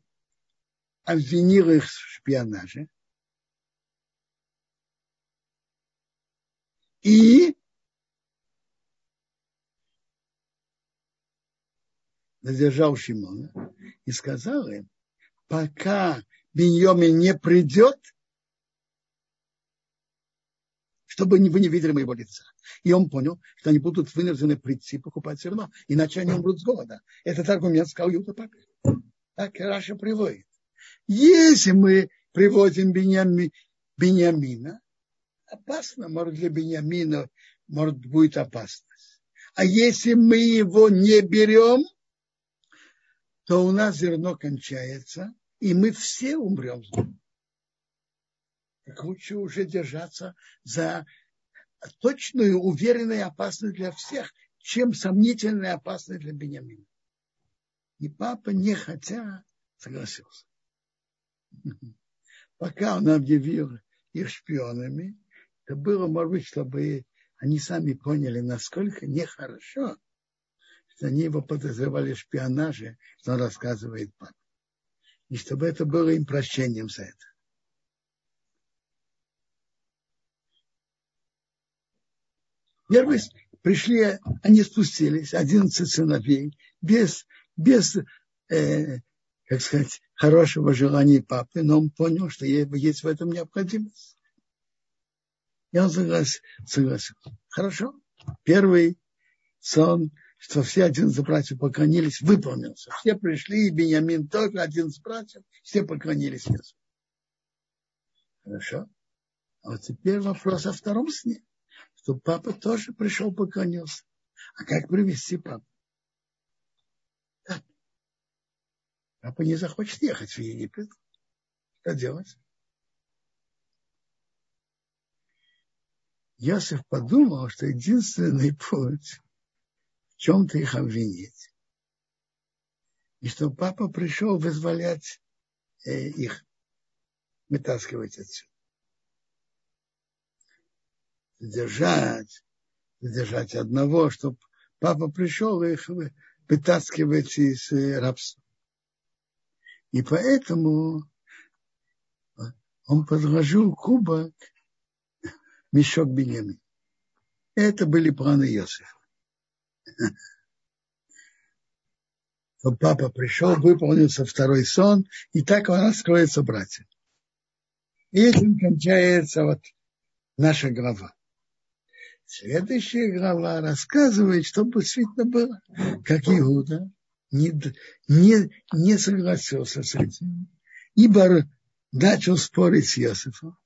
обвинил их в шпионаже. И задержал Шимона и сказал им, пока Беньомин не придет, чтобы вы не видели моего лица. И он понял, что они будут вынуждены прийти покупать зерно, иначе они умрут с голода. Этот аргумент сказал Юта Папе. Так Раша приводит. Если мы приводим Беньями, Беньямина, опасно, может для Беньямина, может будет опасность. А если мы его не берем, то у нас зерно кончается, и мы все умрем. Так лучше уже держаться за точную, уверенную опасность для всех, чем сомнительную опасность для Бениамина. И папа, не хотя, согласился. Пока он объявил их шпионами, Это было, может быть, чтобы они сами поняли, насколько нехорошо, что они его подозревали в шпионаже, что он рассказывает папе. И чтобы это было им прощением за это. Первый пришли, они спустились, 11 сыновей, без, без э, как сказать, хорошего желания папы, но он понял, что есть в этом необходимость. И он согласился. согласился. Хорошо. Первый сон, что все одиннадцать братьев поклонились, выполнился. Все пришли, и Бениамин тоже, одиннадцать братьев, все поклонились Иисусу. Хорошо. А вот теперь вопрос о втором сне что папа тоже пришел, поклонился. А как привести папу? Папа не захочет ехать в Египет. Что делать? Йосиф подумал, что единственный путь в чем-то их обвинить. И что папа пришел вызволять э, их, вытаскивать отсюда задержать, задержать одного, чтобы папа пришел их вытаскивать из э, рабства. И поэтому он подложил кубок мешок Бенемин. Это были планы Иосифа. То папа пришел, выполнился второй сон, и так он раскроется братьям. И этим кончается вот наша глава. Следующая глава рассказывает, что действительно было, как Иуда не, не, не согласился с этим, ибо начал спорить с Иосифом.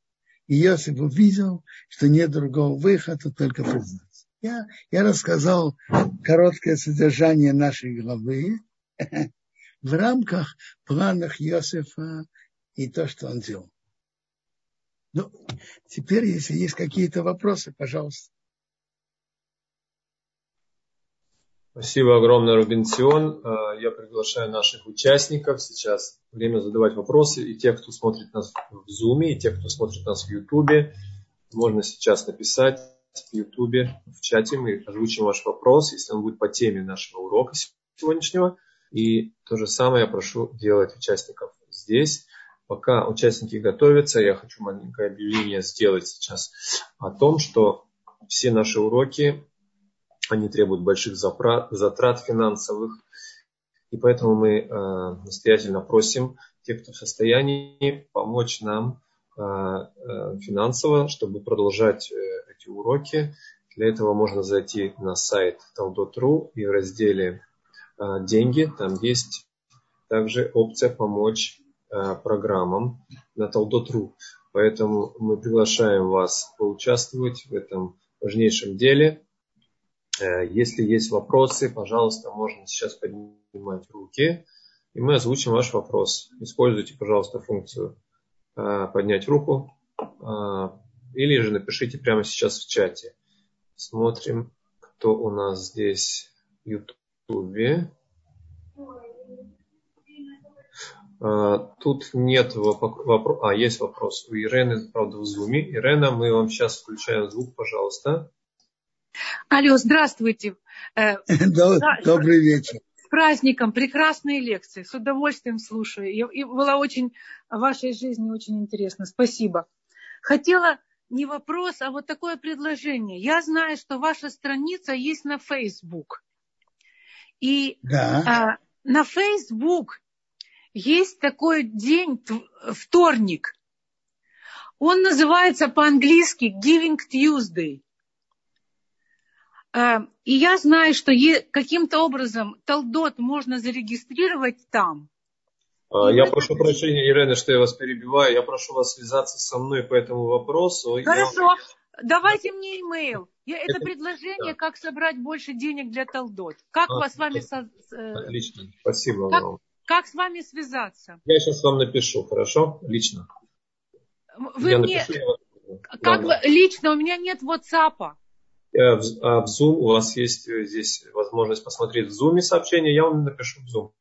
И Иосиф увидел, что нет другого выхода, только признаться. Я, я рассказал короткое содержание нашей главы в рамках планов Иосифа и то, что он делал. Ну, теперь, если есть какие-то вопросы, пожалуйста. Спасибо огромное, Рубенсион. Э, я приглашаю наших участников. Сейчас время задавать вопросы. И те, кто смотрит нас в Zoom, и те, кто смотрит нас в YouTube, можно сейчас написать в YouTube, в чате. Мы озвучим ваш вопрос, если он будет по теме нашего урока сегодняшнего. И то же самое я прошу делать участников здесь. Пока участники готовятся, я хочу маленькое объявление сделать сейчас о том, что все наши уроки они требуют больших затрат финансовых. И поэтому мы э, настоятельно просим тех, кто в состоянии, помочь нам э, э, финансово, чтобы продолжать эти уроки. Для этого можно зайти на сайт Taldot.ru и в разделе «Деньги» там есть также опция «Помочь программам» на Taldot.ru. Поэтому мы приглашаем вас поучаствовать в этом важнейшем деле – если есть вопросы, пожалуйста, можно сейчас поднимать руки, и мы озвучим ваш вопрос. Используйте, пожалуйста, функцию э, поднять руку, э, или же напишите прямо сейчас в чате. Смотрим, кто у нас здесь в Ютубе. Тут нет вопроса. А, есть вопрос у Ирены, правда, в зуме. Ирена, мы вам сейчас включаем звук, пожалуйста. Алло, здравствуйте. Э, добрый вечер. С праздником, прекрасные лекции, с удовольствием слушаю. И было очень в вашей жизни очень интересно. Спасибо. Хотела не вопрос, а вот такое предложение. Я знаю, что ваша страница есть на Facebook. И да. а, на Facebook есть такой день, вторник. Он называется по-английски Giving Tuesday. Э, и я знаю, что каким-то образом Талдот можно зарегистрировать там. А, я прошу прощения, Ирина, что я вас перебиваю. Я прошу вас связаться со мной по этому вопросу. Хорошо. Я... Давайте мне имейл. Я, это, это предложение, да. как собрать больше денег для Талдот. Как а, с вами... Со... Э, Отлично. Спасибо как, вам. Как с вами связаться? Я сейчас вам напишу, хорошо? Лично. Вы я мне... Напишу, я... Как вы... Лично? У меня нет WhatsApp. Э, в, а в Zoom у вас есть э, здесь возможность посмотреть в Zoom сообщение, я вам напишу в Zoom.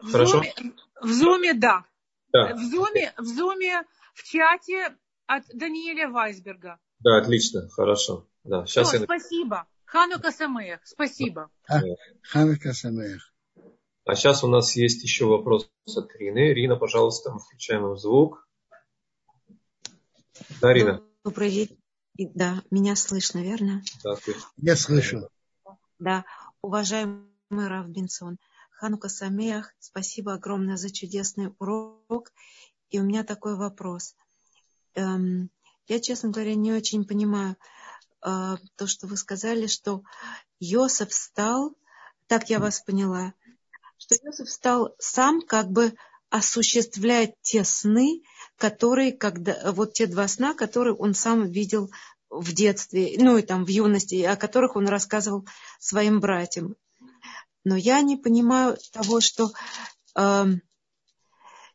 В Хорошо? Zoom, в Zoom, да. да. В Zoom, в Zoom, в чате от Даниэля Вайсберга. Да, отлично, хорошо. Да, сейчас Все, я... спасибо. Ханука Самеях, спасибо. Ханука Самеях. А сейчас у нас есть еще вопрос от Рины. Рина, пожалуйста, мы включаем вам звук. Да, Рина? Добрый день. Да, меня слышно, верно? Да, ты. Я слышу. Да, уважаемый Раф Бенсон, Ханука Самеях, спасибо огромное за чудесный урок. И у меня такой вопрос. Эм, я, честно говоря, не очень понимаю э, то, что вы сказали, что Йосиф стал, так я вас поняла, что Йосиф стал сам как бы осуществлять те сны, которые, когда, вот те два сна, которые он сам видел в детстве, ну и там в юности, о которых он рассказывал своим братьям. Но я не понимаю того, что э,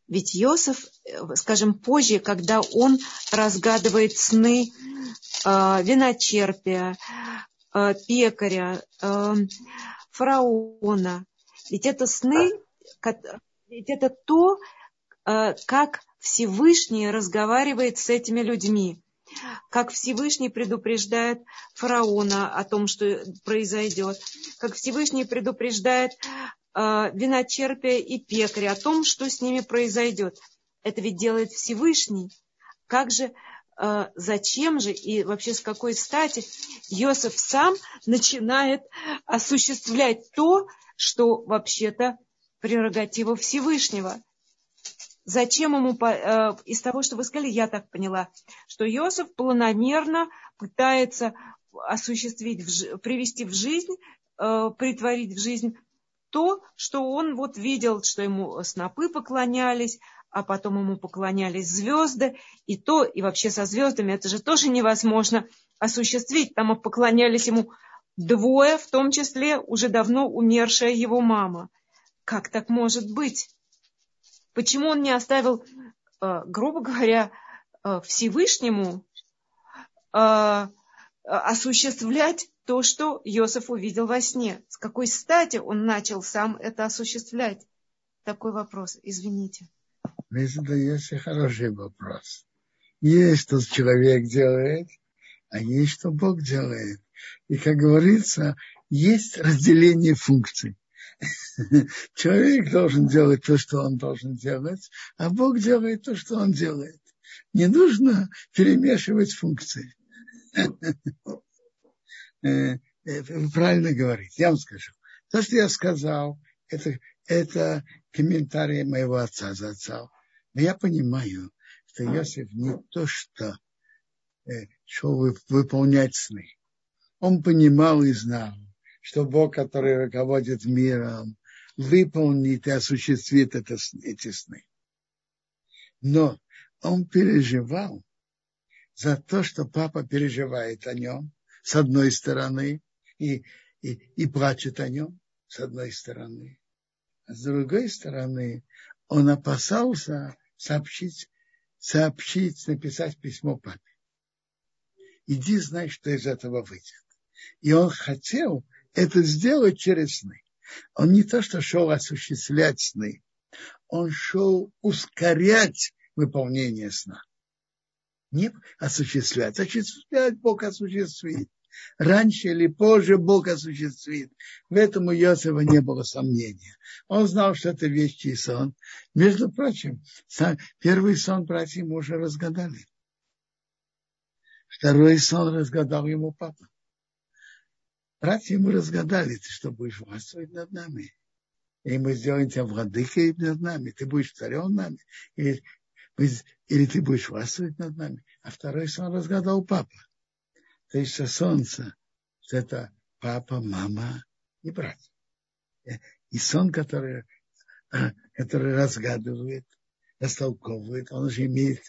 ведь Иосиф, скажем, позже, когда он разгадывает сны э, виночерпия, э, пекаря, э, фараона, ведь это сны, ведь это то, э, как Всевышний разговаривает с этими людьми, как Всевышний предупреждает фараона о том, что произойдет, как Всевышний предупреждает э, виночерпия и пекаря о том, что с ними произойдет. Это ведь делает Всевышний. Как же, э, зачем же и вообще с какой стати Иосиф сам начинает осуществлять то, что вообще-то прерогатива Всевышнего. Зачем ему, э, из того, что вы сказали, я так поняла, что Иосиф планомерно пытается осуществить, привести в жизнь, э, притворить в жизнь то, что он вот видел, что ему снопы поклонялись, а потом ему поклонялись звезды, и то, и вообще со звездами это же тоже невозможно осуществить. Там поклонялись ему двое, в том числе уже давно умершая его мама. Как так может быть? Почему он не оставил, э, грубо говоря, э, Всевышнему э, осуществлять то, что Иосиф увидел во сне? С какой стати он начал сам это осуществлять? Такой вопрос, извините. Вы задаете хороший вопрос. Есть, что человек делает, а есть, что Бог делает. И, как говорится, есть разделение функций. Человек должен делать то, что он должен делать, а Бог делает то, что он делает. Не нужно перемешивать функции. Э, э, вы правильно говорите. Я вам скажу. То, что я сказал, это, это комментарий моего отца за отца. Но я понимаю, что Иосиф не то, что э, шел выполнять сны. Он понимал и знал, что Бог, который руководит миром, выполнит и осуществит это, эти сны. Но он переживал за то, что папа переживает о нем, с одной стороны, и, и, и плачет о нем, с одной стороны. А с другой стороны, он опасался сообщить, сообщить, написать письмо папе. Иди, знай, что из этого выйдет. И он хотел, это сделать через сны. Он не то, что шел осуществлять сны, он шел ускорять выполнение сна. Не осуществлять, осуществлять Бог осуществит. Раньше или позже Бог осуществит. В этом у Иосифа не было сомнения. Он знал, что это вещий сон. Между прочим, первый сон братья ему уже разгадали. Второй сон разгадал ему папа. Братья ему разгадали, ты что будешь властвовать над нами? И мы сделаем тебя владыкой над нами, ты будешь царем нами, или, или ты будешь властвовать над нами. А второй сон разгадал папа. То есть что солнце, что это папа, мама и брат. И сон, который, который разгадывает, растолковывает, он уже имеет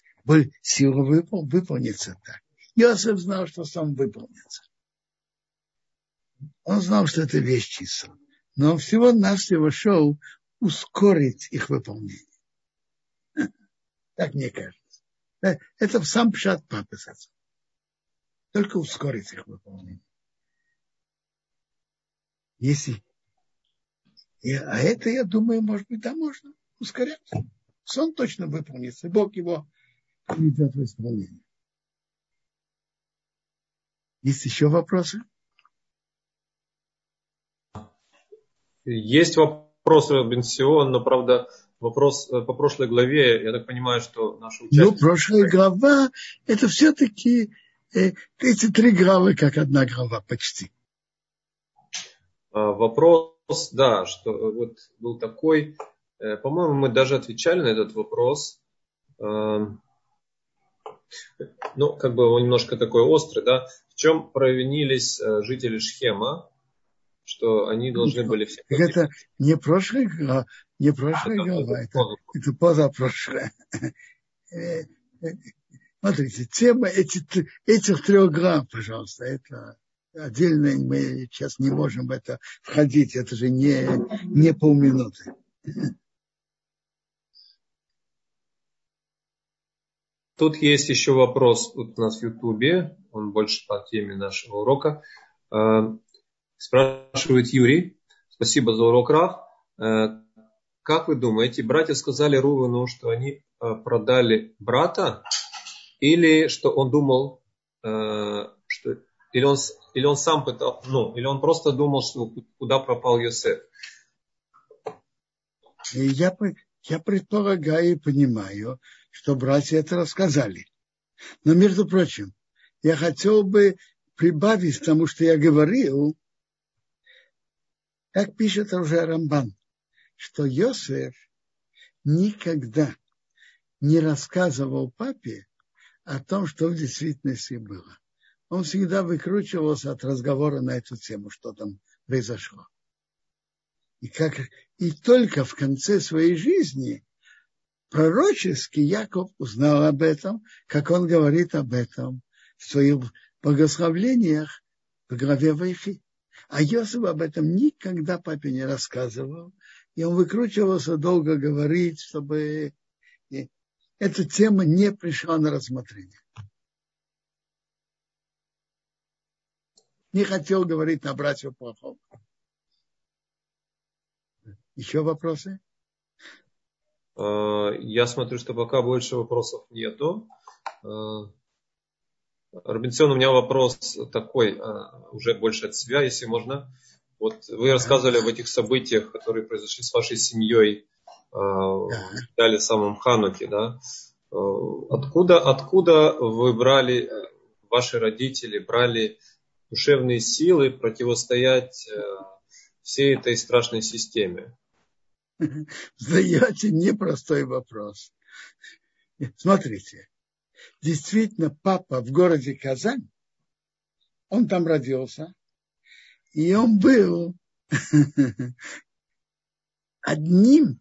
силу выпол, выполниться так. Иосиф знал, что сон выполнится. Он знал, что это вещий сон. Но он всего-навсего шел ускорить их выполнение. Так мне кажется. Это сам пшат папы с отцом. Только ускорить их выполнение. Если... И, а это, я думаю, может быть, да, можно ускорять. Сон точно выполнится. Бог его приведет в исполнение. Есть еще вопросы? Есть вопросы, Бенсион, но, правда, вопрос э, по прошлой главе, я так понимаю, что наши участники... Ну, прошлая глава, это все-таки э, эти три главы, как одна глава почти. А, вопрос, да, что вот был такой, э, по-моему, мы даже отвечали на этот вопрос. Ну, как бы он немножко такой острый, да. В чем провинились жители Шхема, что они должны были все... Это не глава, не прошлая а, глава, это, это позапрошлая. Э, э, смотрите, тема эти, этих трех глав, пожалуйста, это отдельно мы сейчас не можем в это входить, это же не, не полминуты. Тут есть еще вопрос у нас в Ютубе, он больше по теме нашего урока. Спрашивает Юрий. Спасибо за урок, Раф. Э, как вы думаете, братья сказали Рувену, что они э, продали брата, или что он думал, э, что или он, или он сам пытал, ну, или он просто думал, что куда пропал Йосеф? Я, я предполагаю и понимаю, что братья это рассказали. Но, между прочим, я хотел бы прибавить к тому, что я говорил, как пишет уже Рамбан, что Йосеф никогда не рассказывал папе о том, что в действительности было. Он всегда выкручивался от разговора на эту тему, что там произошло. И, как, и только в конце своей жизни пророчески Яков узнал об этом, как он говорит об этом в своих благословлениях в главе Вайхи. А Йосиф об этом никогда папе не рассказывал. И он выкручивался долго говорить, чтобы эта тема не пришла на рассмотрение. Не хотел говорить на братьев плохого. Еще вопросы? А, я смотрю, что пока больше вопросов нету. Робинсон, у меня вопрос такой, а, уже больше от себя, если можно. Вот вы рассказывали об этих событиях, которые произошли с вашей семьей а, в далее самом Хануке, да? А, откуда, откуда вы брали, ваши родители брали душевные силы противостоять всей этой страшной системе? Задаете непростой вопрос. Смотрите, действительно папа в городе Казань, он там родился, и он был одним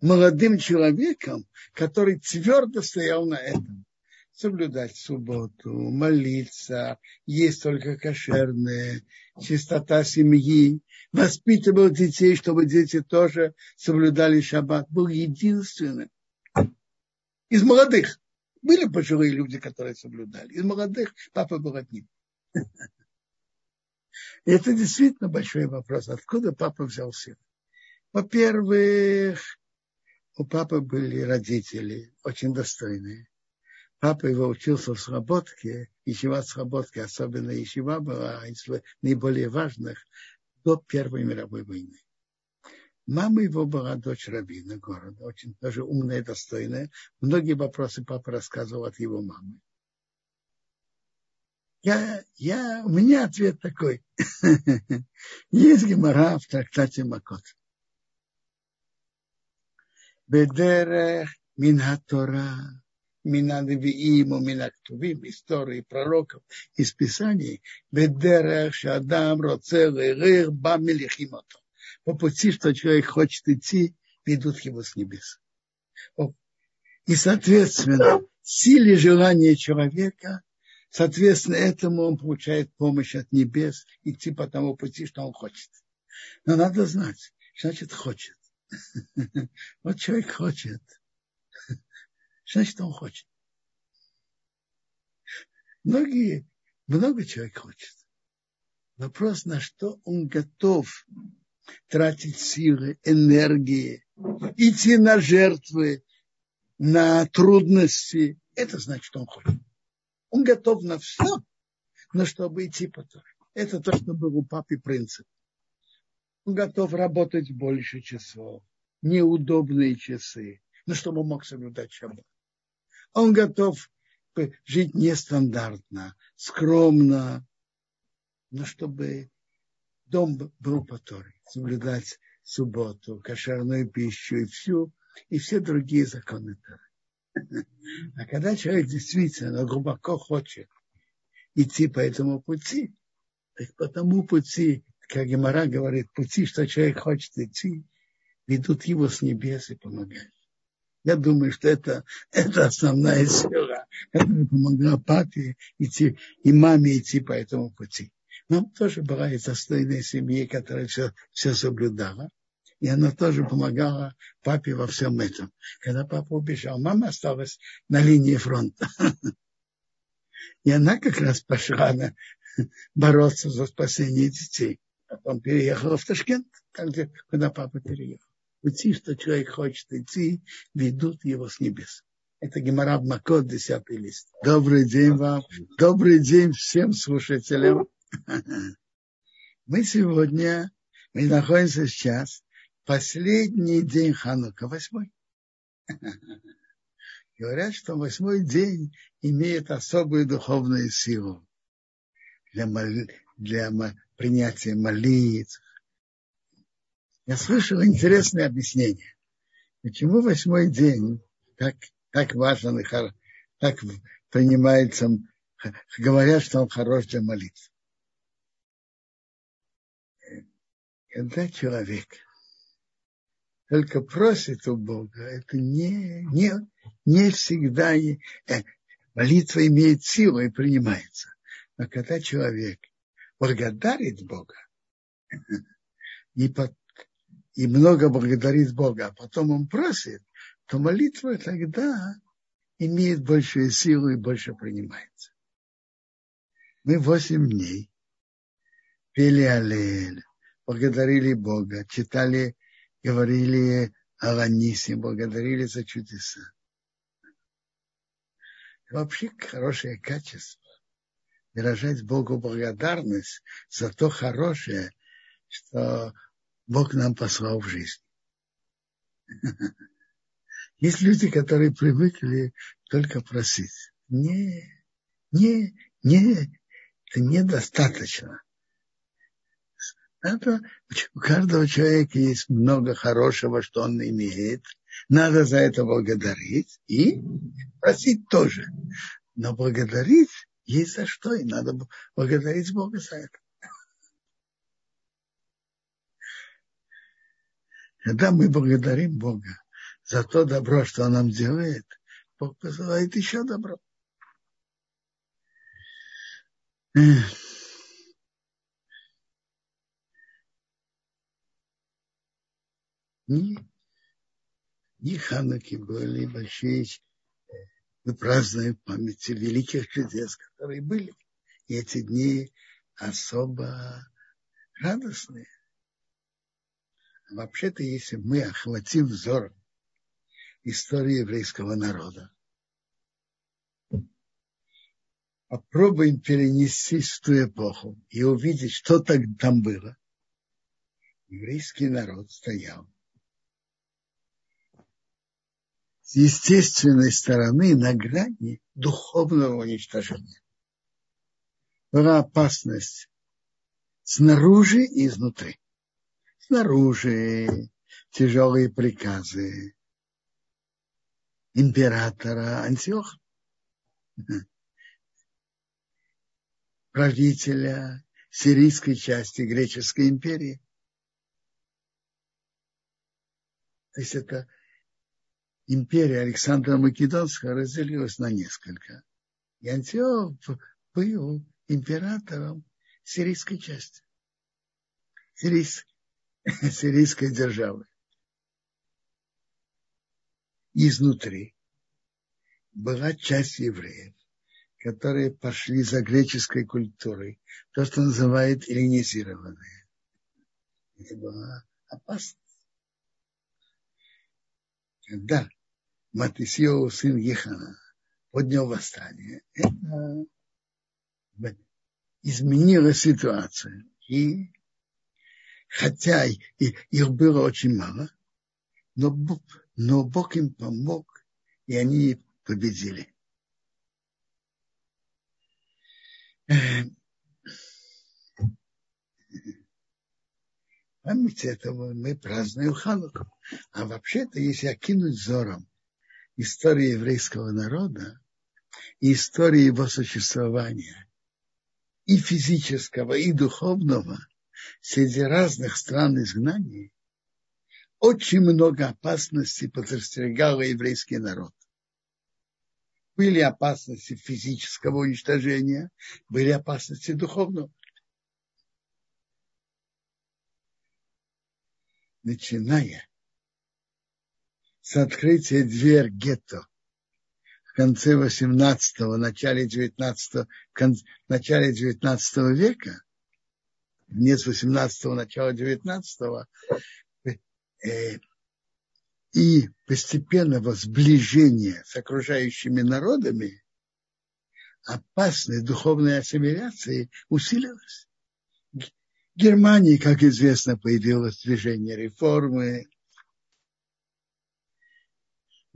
молодым человеком, который твердо стоял на этом. Соблюдать субботу, молиться, есть только кошерное, чистота семьи, воспитывал детей, чтобы дети тоже соблюдали шаббат. Был единственным из молодых. Были пожилые люди, которые соблюдали. Из молодых папа был одним. Это действительно большой вопрос. Откуда папа взял сына? Во-первых, у папы были родители очень достойные. Папа его учился в сработке, ищева сработки, особенно ищева была из наиболее важных до Первой мировой войны. Мама его была дочь Рабина города, очень тоже умная достойная. Многие вопросы папа рассказывал от его мамы. Я, я, у меня ответ такой. Есть гемора в трактате Макот. Бедерех минатора, минадвиим, минактувим, истории пророков из Писаний. Бедерех шадам роцел ирих бамилихимото по пути, что человек хочет идти, ведут его с небес. И, соответственно, силе желания человека, соответственно, этому он получает помощь от небес идти по тому пути, что он хочет. Но надо знать, значит хочет. Вот человек хочет. Значит, он хочет. Многие, много человек хочет. Вопрос, на что он готов тратить силы, энергии, идти на жертвы, на трудности. Это значит, что он хочет. Он готов на все, но чтобы идти по Торе. Это то, что был у папы принцип. Он готов работать больше часов, неудобные часы, но чтобы он мог соблюдать шаббат. Он готов жить нестандартно, скромно, но чтобы дом был по Торе, соблюдать субботу, кошерную пищу и всю, и все другие законы. А когда человек действительно глубоко хочет идти по этому пути, так по тому пути, как Гемора говорит, пути, что человек хочет идти, ведут его с небес и помогают. Я думаю, что это, это основная сила, которая помогла папе идти и маме идти по этому пути. Нам тоже была из достойной семьи, которая все, все соблюдала. И она тоже помогала папе во всем этом. Когда папа убежал, мама осталась на линии фронта. И она как раз пошла на, бороться за спасение детей. Потом переехала в Ташкент, там, где, куда папа переехал. Пути, что человек хочет идти, ведут его с небес. Это Геморраб Макот, десятый лист. Добрый день вам. Добрый день всем слушателям. Мы сегодня, мы находимся сейчас, последний день Ханука, восьмой. Говорят, что восьмой день имеет особую духовную силу для, мол... для принятия молитв. Я слышал интересное объяснение. Почему восьмой день так, так важен и так принимается, говорят, что он хорош для молитв. Когда человек только просит у Бога, это не, не, не всегда э, молитва имеет силу и принимается. Но когда человек благодарит Бога и, под, и много благодарит Бога, а потом он просит, то молитва тогда имеет большую силу и больше принимается. Мы восемь дней пели Аллель, благодарили Бога, читали, говорили о Ланисе, благодарили за чудеса. Вообще хорошее качество. Выражать Богу благодарность за то хорошее, что Бог нам послал в жизнь. Есть люди, которые привыкли только просить. Не, не, не, это недостаточно. Это, у каждого человека есть много хорошего, что он имеет. Надо за это благодарить и просить тоже. Но благодарить есть за что, и надо благодарить Бога за это. Когда мы благодарим Бога за то добро, что Он нам делает, Бог посылает еще добро. Ни, ни Хануки были большие, мы празднуем памяти великих чудес, которые были. И эти дни особо радостные. Вообще-то, если мы охватим взором истории еврейского народа, попробуем перенестись в ту эпоху и увидеть, что там было. Еврейский народ стоял с естественной стороны на грани духовного уничтожения. Была опасность снаружи и изнутри. Снаружи тяжелые приказы императора Антиоха, правителя сирийской части греческой империи. То есть это империя Александра Македонского разделилась на несколько. И Антиох был императором сирийской части, сирийской, сирийской державы. Изнутри была часть евреев, которые пошли за греческой культурой, то, что называют эллинизированные. Это была опасность. Когда Матисьеу, сын Ехана, поднял восстание. Это изменила ситуацию. И хотя их было очень мало, но, но Бог им помог, и они победили. память этого мы празднуем Хануку. А вообще-то, если окинуть взором историю еврейского народа и историю его существования, и физического, и духовного, среди разных стран изгнаний, очень много опасностей подстерегал еврейский народ. Были опасности физического уничтожения, были опасности духовного. Начиная с открытия дверь гетто в конце 18-го, начале 19 начале 19 века, конец 18-го, начало 19-го, э, и постепенного сближения с окружающими народами, опасной духовной ассимиляции усилилась. В Германии, как известно, появилось движение реформы.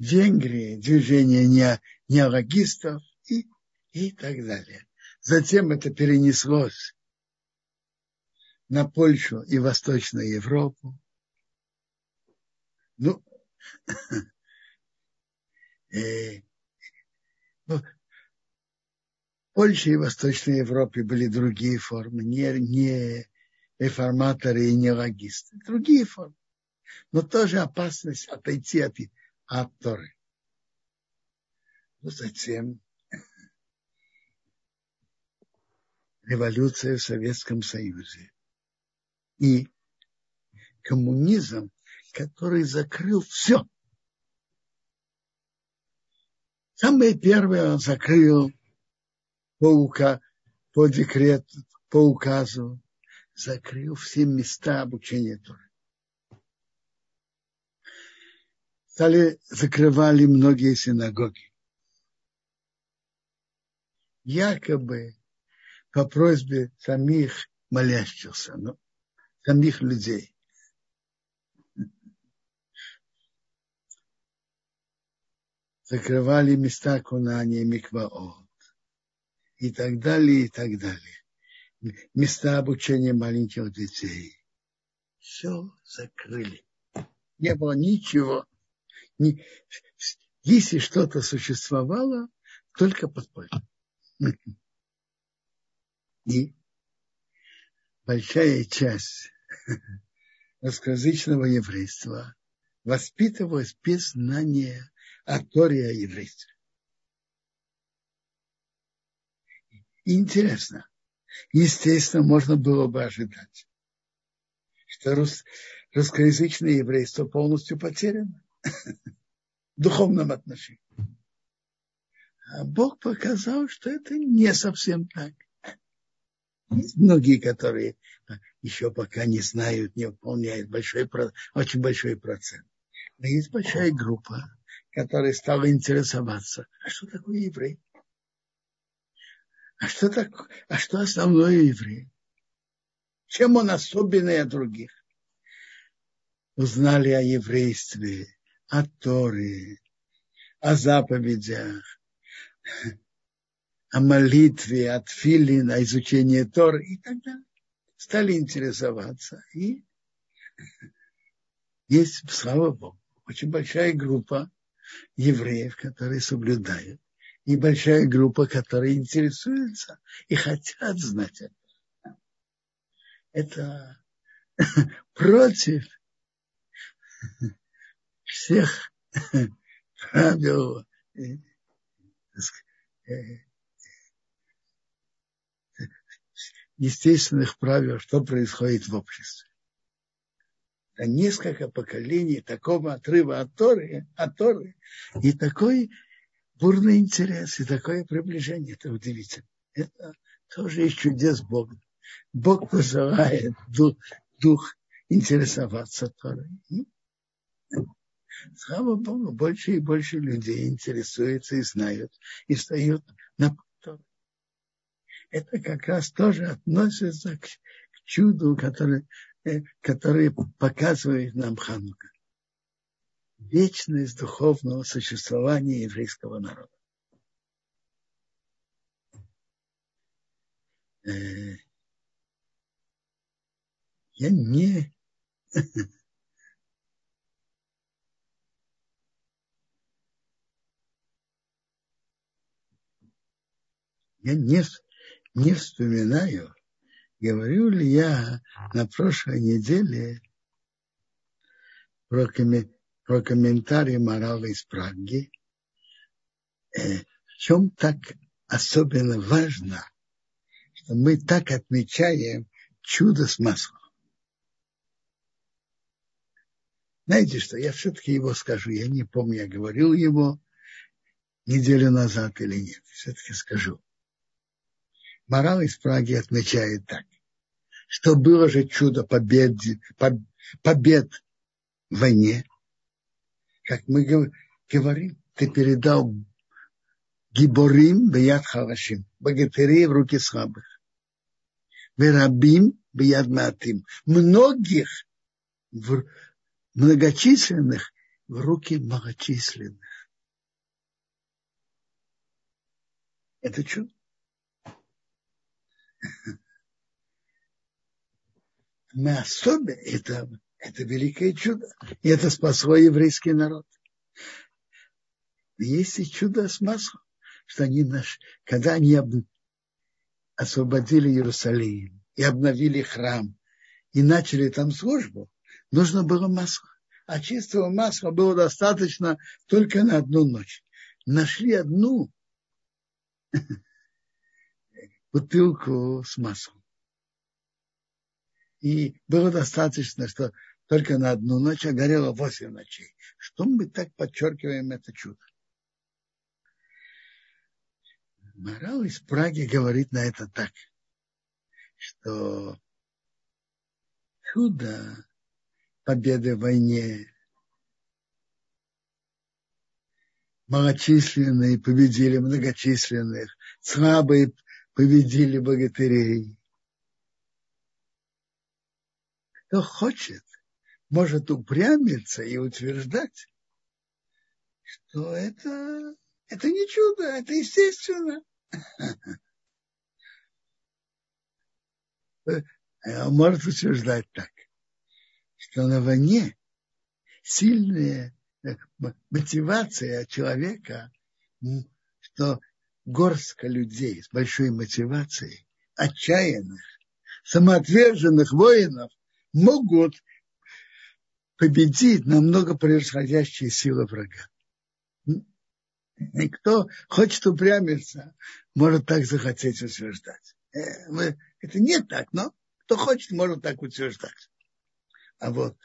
Венгрии движение не, неологистов и, и так далее. Затем это перенеслось на Польшу и Восточную Европу. Ну, э, ну, Польше и Восточной Европе были другие формы, не, не реформаторы и не логисты, другие формы. Но тоже опасность отойти от, от Торы. Но затем революция в Советском Союзе и коммунизм, который закрыл все. Самое первое он закрыл по, ука, по декрету, по указу, закрыл все места обучения Торы. Стали, закрывали многие синагоги. Якобы по просьбе самих молящихся. Но самих людей. Закрывали места кунания микваот и так далее, и так далее. Места обучения маленьких детей. Все закрыли. Не было ничего. Ни, если что-то существовало, только подполье. И большая часть русскоязычного еврейства воспитывалась без знания о Торе о еврействе. Интересно, естественно, можно было бы ожидать, что рус, русскоязычное еврейство полностью потеряно духовном отношении. А Бог показал, что это не совсем так. Есть многие, которые еще пока не знают, не выполняют большой, очень большой процент. Но есть большая группа, которая стала интересоваться, а что такое еврей? А что, так, а что основное еврей? Чем он особенный от других? Узнали о еврействе, о Торе, о заповедях, о молитве, от филин, о изучении Тор и так далее. Стали интересоваться. И есть, слава Богу, очень большая группа евреев, которые соблюдают. И большая группа, которые интересуются и хотят знать это. Это против всех правил э, э, естественных правил, что происходит в обществе. Это несколько поколений такого отрыва от Торы, от Торы и такой бурный интерес, и такое приближение. Это удивительно. Это тоже есть чудес Бога. Бог посылает дух, дух интересоваться Торой. Слава Богу, больше и больше людей интересуются и знают, и встают на это как раз тоже относится к, к чуду, который, э, который показывает нам Ханука. Вечность духовного существования еврейского народа. Э, я не я не, не вспоминаю, говорю ли я на прошлой неделе про, коммен, про комментарий морала из Праги, э, в чем так особенно важно, что мы так отмечаем чудо с маслом. Знаете что, я все-таки его скажу, я не помню, я говорил его неделю назад или нет, все-таки скажу. Морал из Праги отмечает так, что было же чудо побед, побед в войне. Как мы говорим, ты передал гиборим бияд халашим, богатырей в руки слабых. Верабим бияд матим. Многих, многочисленных в руки малочисленных. Это чудо. Мы особенно, это, это великое чудо. И это спасло еврейский народ. Есть и чудо с маслом, что они наш, когда они об, освободили Иерусалим и обновили храм, и начали там службу, нужно было масло. А чистого масла было достаточно только на одну ночь. Нашли одну бутылку с маслом. И было достаточно, что только на одну ночь, а горело восемь ночей. Что мы так подчеркиваем это чудо? Морал из Праги говорит на это так, что чудо победы в войне, малочисленные победили многочисленных, слабые победили богатырей. Кто хочет, может упрямиться и утверждать, что это, это не чудо, это естественно. Может утверждать так, что на войне сильная мотивация человека, что горстка людей с большой мотивацией, отчаянных, самоотверженных воинов могут победить намного превосходящие силы врага. И кто хочет упрямиться, может так захотеть утверждать. Э, это не так, но кто хочет, может так утверждать. А вот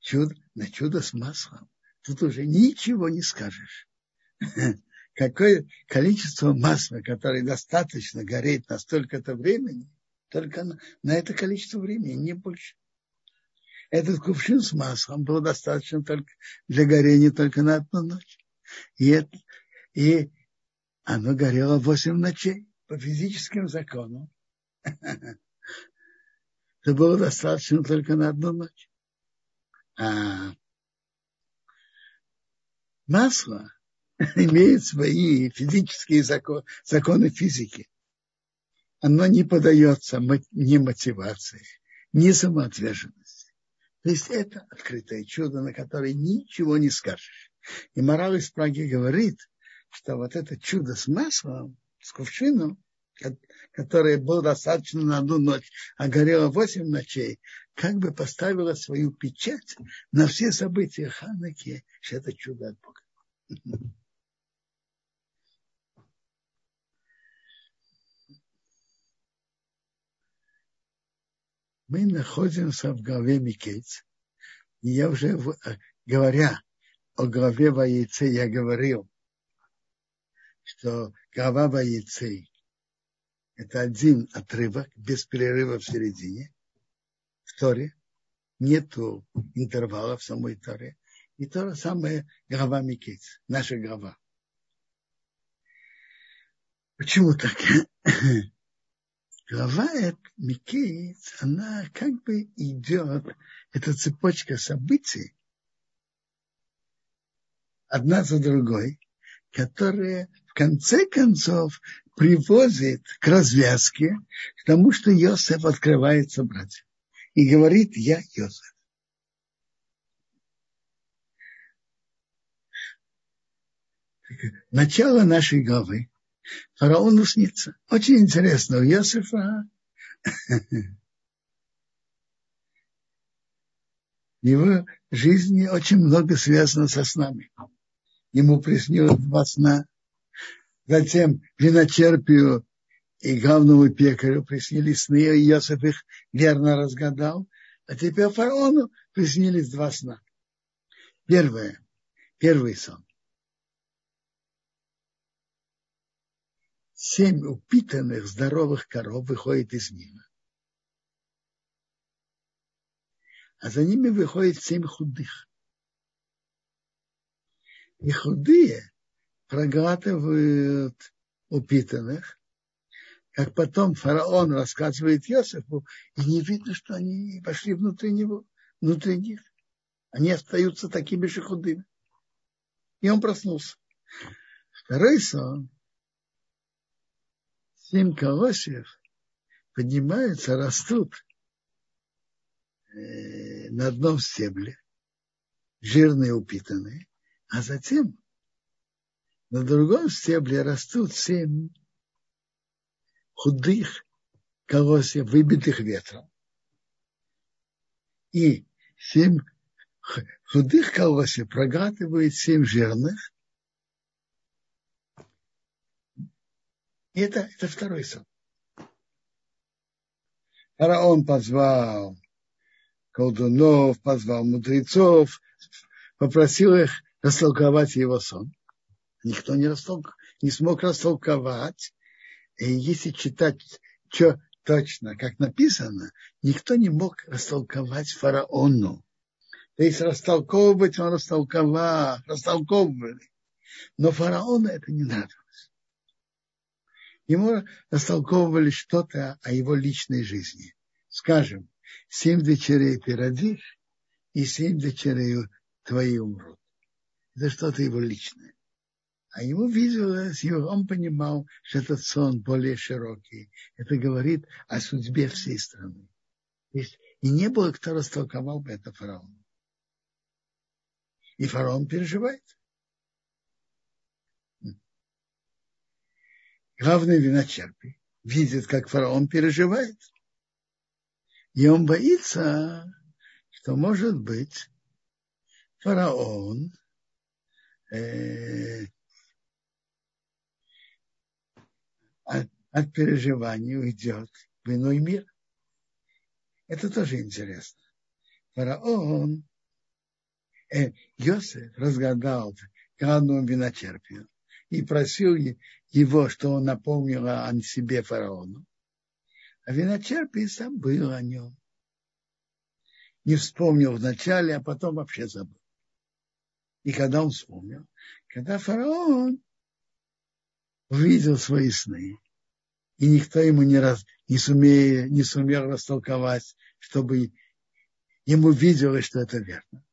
чудо, на чудо с маслом тут уже ничего не скажешь. какое количество масла, которое достаточно гореть на столько-то времени, только на, на это количество времени, не больше. Этот кувшин с маслом был достаточно только для горения только на одну ночь. И, это, и оно горело восемь ночей по физическим законам. Это было достаточно только на одну ночь. А масло имеет свои физические законы, законы физики. Оно не подается ни мотивации, ни самоотверженности. То есть это открытое чудо, на которое ничего не скажешь. И мораль из Праги говорит, что вот это чудо с маслом, с кувшином, которое было достаточно на одну ночь, а горело восемь ночей, как бы поставило свою печать на все события Ханаки, что это чудо от Бога. мы находимся в главе Микейц. И я уже, э, говоря о главе Ваицы, я говорил, что глава Ваицы – это один отрывок без перерыва в середине в Торе. Нету интервала в самой Торе. И то же самое глава Микейц, наша глава. Почему так? Глава Микеец, она как бы идет, это цепочка событий, одна за другой, которая в конце концов приводит к развязке, к тому, что Йосеф открывается братьям и говорит, я Йосеф. Начало нашей главы. Фараону снится. Очень интересно, у Йосифа его жизни очень много связано со снами. Ему приснилось два сна. Затем виночерпию и главному пекарю приснились сны, и Иосиф их верно разгадал. А теперь фараону приснились два сна. Первое, первый сон. Семь упитанных здоровых коров выходит из Нила. А за ними выходит семь худых. И худые проглатывают упитанных, как потом фараон рассказывает Иосифу, и не видно, что они пошли внутри него, внутри них. Они остаются такими же худыми. И он проснулся. Второй сон. Семь колосьев поднимаются, растут э, на одном стебле, жирные, упитанные, а затем на другом стебле растут семь худых колосьев, выбитых ветром. И семь худых колосьев проглатывает семь жирных. И это, это второй сон. Фараон позвал колдунов, позвал мудрецов, попросил их растолковать его сон. Никто не, растолк... не смог растолковать и если читать что точно, как написано, никто не мог растолковать фараону. То есть растолковывать он растолковал, растолковывали. Но фараону это не нравилось. Ему растолковывали что-то о его личной жизни. Скажем, семь дочерей ты родишь, и семь дочерей твои умрут. Это что-то его личное. А ему виделось, и он понимал, что этот сон более широкий. Это говорит о судьбе всей страны. И не было, кто растолковал бы это фараону. И фараон переживает. Главный виночерпий видит, как фараон переживает. И он боится, что, может быть, фараон э, от, от переживаний уйдет в иной мир. Это тоже интересно. Фараон, э, Йосеф разгадал главную виночерпию и просил его, что он напомнил о себе фараону. А виночерпий забыл о нем. Не вспомнил вначале, а потом вообще забыл. И когда он вспомнил, когда фараон увидел свои сны, и никто ему не, раз, не, сумея, не сумел растолковать, чтобы ему виделось, что это верно.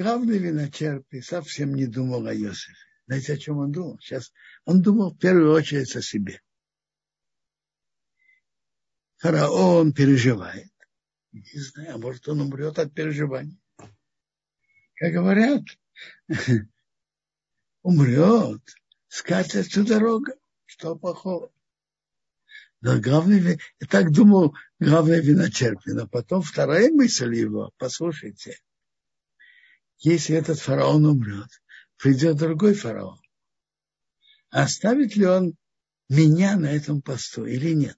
Главный виночерпий совсем не думал о Иосифе. Знаете, о чем он думал? Сейчас он думал в первую очередь о себе. Фараон переживает. Не знаю, может, он умрет от переживаний. Как говорят, умрет, скатится всю дорогу. Что плохого? Но главный, я так думал, главное виночерпие. Но потом вторая мысль его, послушайте, если этот фараон умрет, придет другой фараон. Оставит ли он меня на этом посту или нет?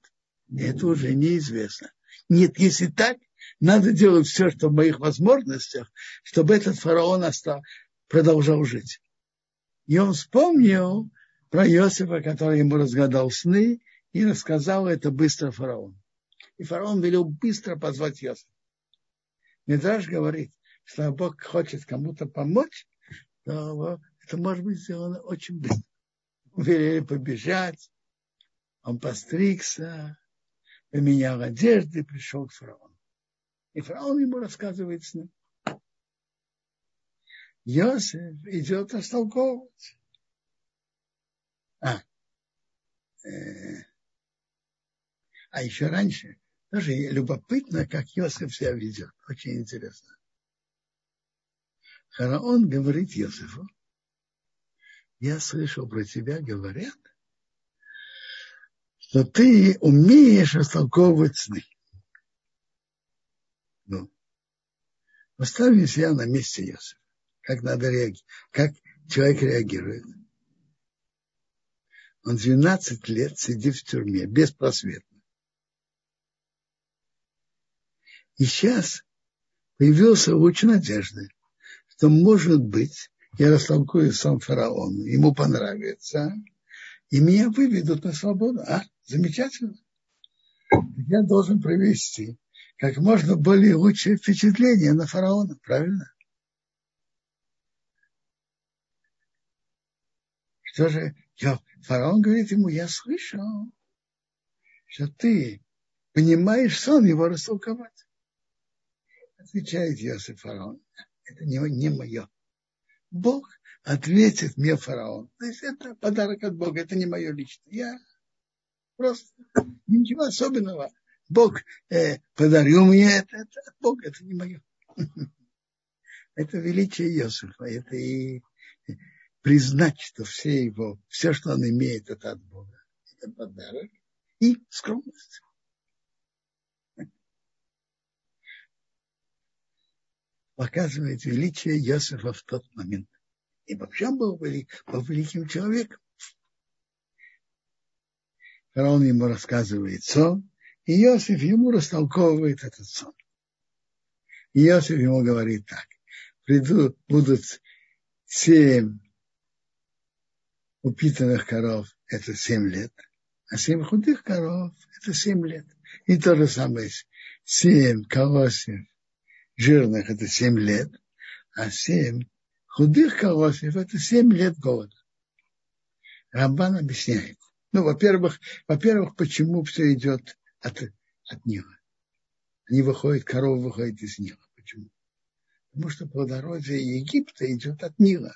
Это уже неизвестно. Нет, если так, надо делать все, что в моих возможностях, чтобы этот фараон остался, продолжал жить. И он вспомнил про Иосифа, который ему разгадал сны, и рассказал это быстро фараону. И фараон велел быстро позвать Иосифа. Медраж говорит, что Бог хочет кому-то помочь, то это может быть сделано очень быстро. велели побежать. Он постригся, поменял одежды, пришел к фараону. И фараон ему рассказывает сны. Йосиф идет растолковывать. А, э, а еще раньше, тоже любопытно, как Йосиф себя ведет. Очень интересно. Фараон говорит Йосифу, я слышал про тебя, говорят, что ты умеешь растолковывать сны. Ну, поставим себя на месте Йосифа. Как надо реагировать, как человек реагирует. Он 12 лет сидит в тюрьме, беспросветно. И сейчас появился луч надежды, что, может быть, я растолкую сам фараон, ему понравится, и меня выведут на свободу. А, замечательно. Я должен провести как можно более лучшее впечатление на фараона, правильно? Что же, я, фараон говорит ему, я слышал, что ты понимаешь сон его растолковать. Отвечает Иосиф фараон, это не, не мое. Бог ответит мне фараон. То есть это подарок от Бога, это не мое личное. Я просто ничего особенного. Бог э, подарил мне это, это от Бога, это не мое. Это величие Иосифа, это и признать, что все его, все, что он имеет, это от Бога. Это подарок и скромность. Показывает величие Иосифа в тот момент. И вообще он был, велик, был великим человеком. Фараон ему рассказывает сон, и Иосиф ему растолковывает этот сон. И Иосиф ему говорит так. Придут, будут семь упитанных коров – это 7 лет, а 7 худых коров – это 7 лет. И то же самое, 7 колосьев жирных – это 7 лет, а 7 худых колосьев – это 7 лет голода. Рамбан объясняет. Ну, во-первых, во-первых, почему все идет от, от Нила. Они выходят, корова выходит из Нила. Почему? Потому что плодородие Египта идет от Нила.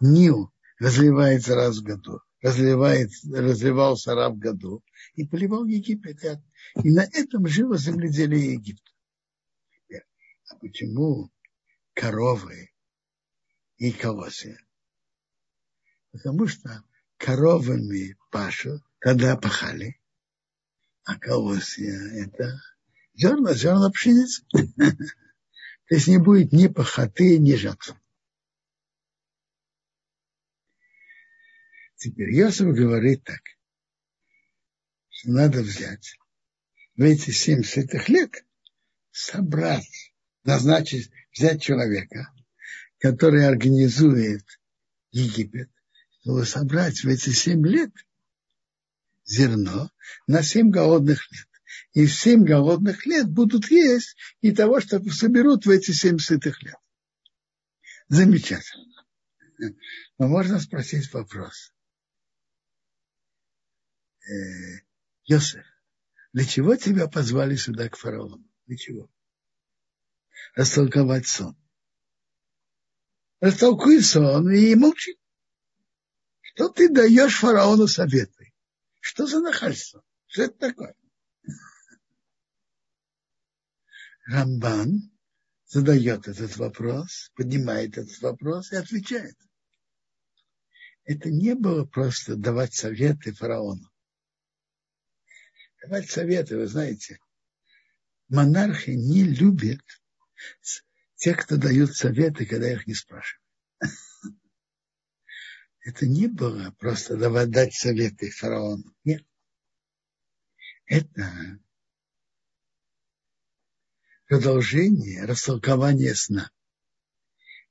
Нил разливается раз в году, разливает, разливался раз в году и поливал Египет. И на этом жило земледелие Египта. А почему коровы и колосы? Потому что коровами пашут, когда пахали, а колосья это зерна, зерна пшеницы. То есть не будет ни пахоты, ни жатвы. Теперь Йосиф говорит так, что надо взять в эти семь святых лет собрать, назначить, взять человека, который организует Египет, чтобы собрать в эти семь лет зерно на семь голодных лет. И в семь голодных лет будут есть и того, что соберут в эти семь сытых лет. Замечательно. Но можно спросить вопрос. Э, Йосеф, для чего тебя позвали сюда к фараону? Для чего? Растолковать сон. Растолкуй сон и молчи. Что ты даешь фараону советы? Что за нахальство? Что это такое? Рамбан задает этот вопрос, поднимает этот вопрос и отвечает. Это не было просто давать советы фараону давать советы, вы знаете. Монархи не любят тех, кто дают советы, когда их не спрашивают. Это не было просто давать советы фараону. Нет. Это продолжение растолкования сна.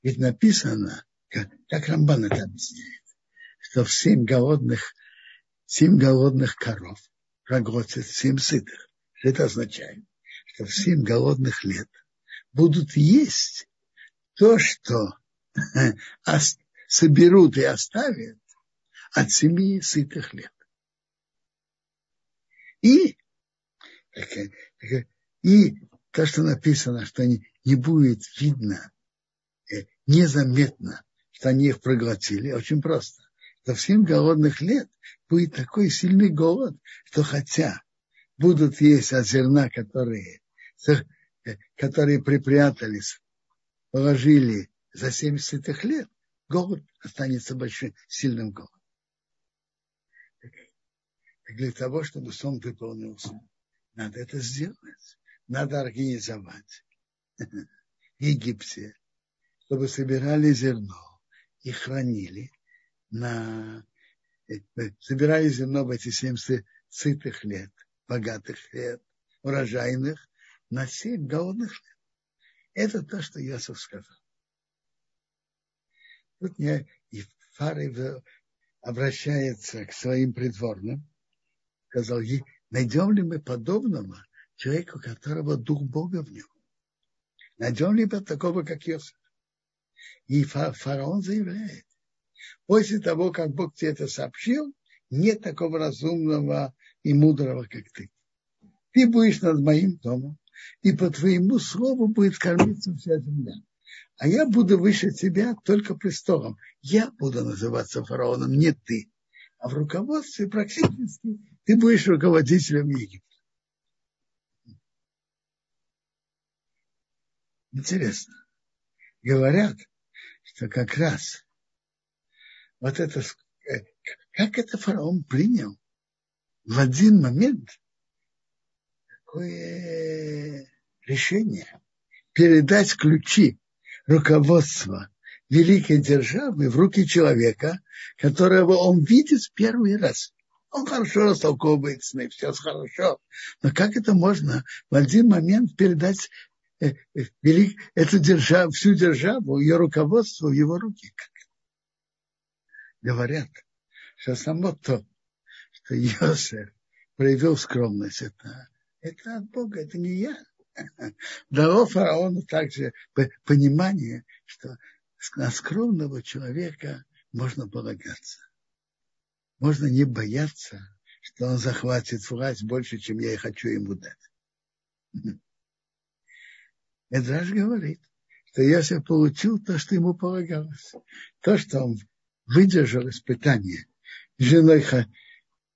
Ведь написано, как, как Рамбан это объясняет, что в семь голодных, семь голодных коров проглотят семь сытых. Что это означает? Что в семь голодных лет будут есть то, что соберут и оставят, от семи сытых лет. И, и то, что написано, что не, не будет видно, э, незаметно, что они их проглотили, очень просто. За всем голодных лет будет такой сильный голод, что хотя будут есть от зерна, которые, которые припрятались, положили за 70 лет, голод останется большим, сильным голодом. Для того, чтобы сон выполнился, надо это сделать. Надо организовать Египте, чтобы собирали зерно и хранили на э, собирали зерно в эти 70 сытых лет, богатых лет, урожайных, на 7 голодных. Это то, что Иосиф сказал. Тут мне и Фарой обращается к своим придворным, сказал, найдем ли мы подобного человеку, которого дух Бога в нем? Найдем ли мы такого, как Иосиф? И фараон заявляет, после того, как Бог тебе это сообщил, нет такого разумного и мудрого, как ты. Ты будешь над моим домом, и по твоему слову будет кормиться вся земля а я буду выше тебя только престолом. Я буду называться фараоном, не ты. А в руководстве практически ты будешь руководителем Египта. Интересно. Говорят, что как раз вот это, э, как это фараон принял в один момент такое решение передать ключи руководство великой державы в руки человека, которого он видит в первый раз. Он хорошо растолковывает сны, все хорошо. Но как это можно в один момент передать э, э, велик, эту державу, всю державу, ее руководство в его руки? Как? Говорят, что само то, что Йосеф проявил скромность, это, это от Бога, это не я дало фараону также понимание, что на скромного человека можно полагаться. Можно не бояться, что он захватит власть больше, чем я и хочу ему дать. Эдраж говорит, что Йосиф получил то, что ему полагалось. То, что он выдержал испытание женой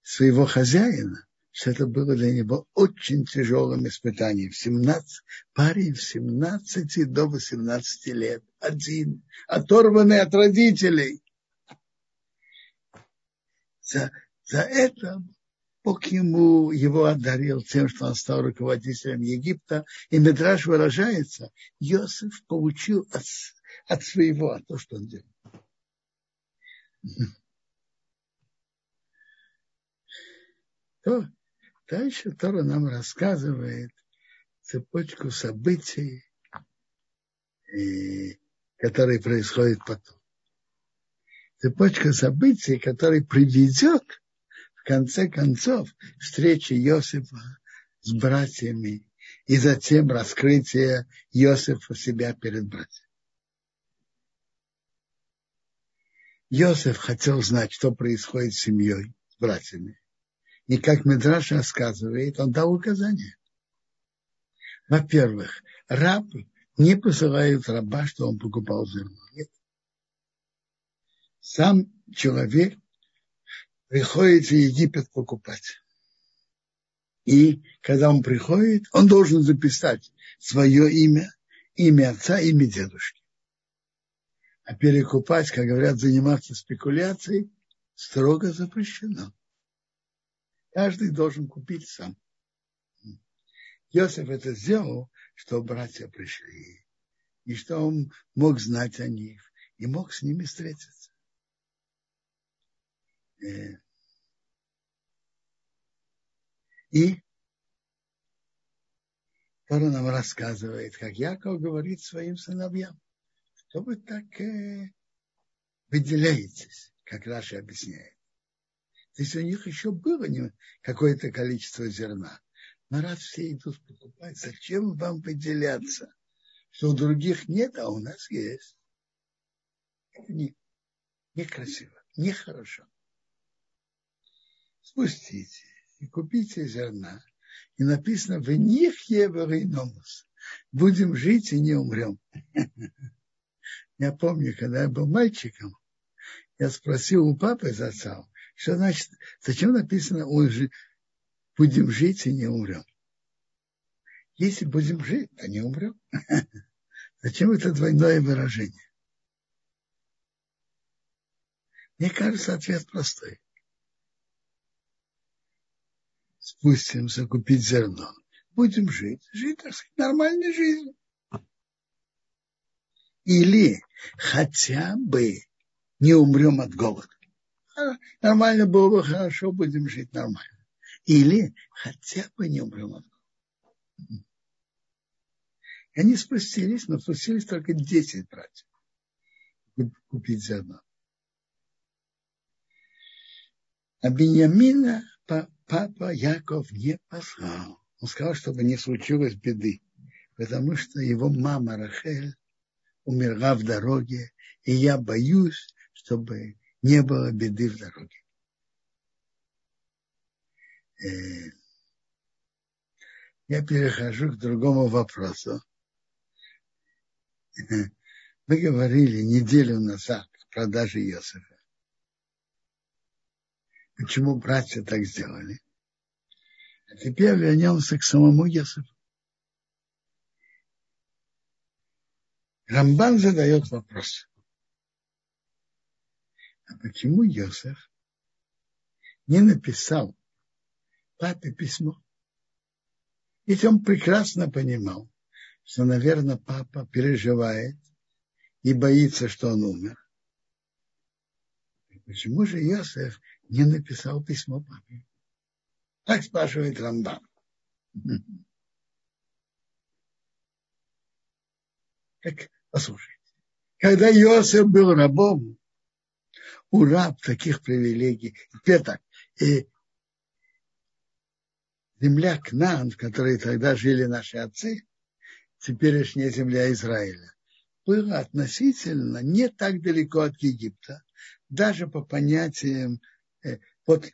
своего хозяина, что это было для него очень тяжелым испытанием. В 17, парень в 17 до 18 лет, один, оторванный от родителей. За, за это Бог ему его одарил тем, что он стал руководителем Египта. И Медраж выражается, Иосиф получил от, от своего, от того, что он делал. Дальше Тора нам рассказывает цепочку событий, которые происходят потом. Цепочка событий, которая приведет в конце концов встречи Иосифа с братьями и затем раскрытие Иосифа себя перед братьями. Иосиф хотел знать, что происходит с семьей, с братьями. И как Медраш рассказывает, он дал указания. Во-первых, раб не посылает раба, что он покупал зерно. Нет. Сам человек приходит в Египет покупать. И когда он приходит, он должен записать свое имя, имя отца, имя дедушки. А перекупать, как говорят, заниматься спекуляцией строго запрещено. Каждый должен купить сам. Иосиф это сделал, что братья пришли, и что он мог знать о них, и мог с ними встретиться. Э. И Тора нам рассказывает, как Яков говорит своим сыновьям, что вы так э, выделяетесь, как Раша объясняет. То есть у них еще было какое-то количество зерна. Но раз все идут покупать, зачем вам поделяться? Что у других нет, а у нас есть. Это не, некрасиво, нехорошо. спустите и купите зерна. И написано, в них еврейномус. Будем жить и не умрем. Я помню, когда я был мальчиком, я спросил у папы за отца, что значит, зачем написано, он же, будем жить и не умрем. Если будем жить, то не умрем. Зачем это двойное выражение? Мне кажется, ответ простой. Спустимся купить зерно. Будем жить. Жить, так сказать, нормальной жизнью. Или хотя бы не умрем от голода. Нормально было бы хорошо, будем жить нормально. Или хотя бы не умрем. И они спустились, но спустились только 10 братьев купить зерно. А Беньямина папа Яков не послал. Он сказал, чтобы не случилось беды, потому что его мама Рахель умерла в дороге, и я боюсь, чтобы не было беды в дороге. Э, я перехожу к другому вопросу. Мы говорили неделю назад о продаже Иосифа. Почему братья так сделали? А теперь вернемся к самому Иосифу. Рамбан задает вопрос. А почему Иосиф не написал папе письмо? Ведь он прекрасно понимал, что, наверное, папа переживает и боится, что он умер. Почему же Иосиф не написал письмо папе? Так спрашивает Рамбан. Так, послушайте. Когда Иосиф был рабом, у раб таких привилегий. Теперь так. И земля Кнан, в которой тогда жили наши отцы, теперешняя земля Израиля, была относительно не так далеко от Египта, даже по понятиям э, под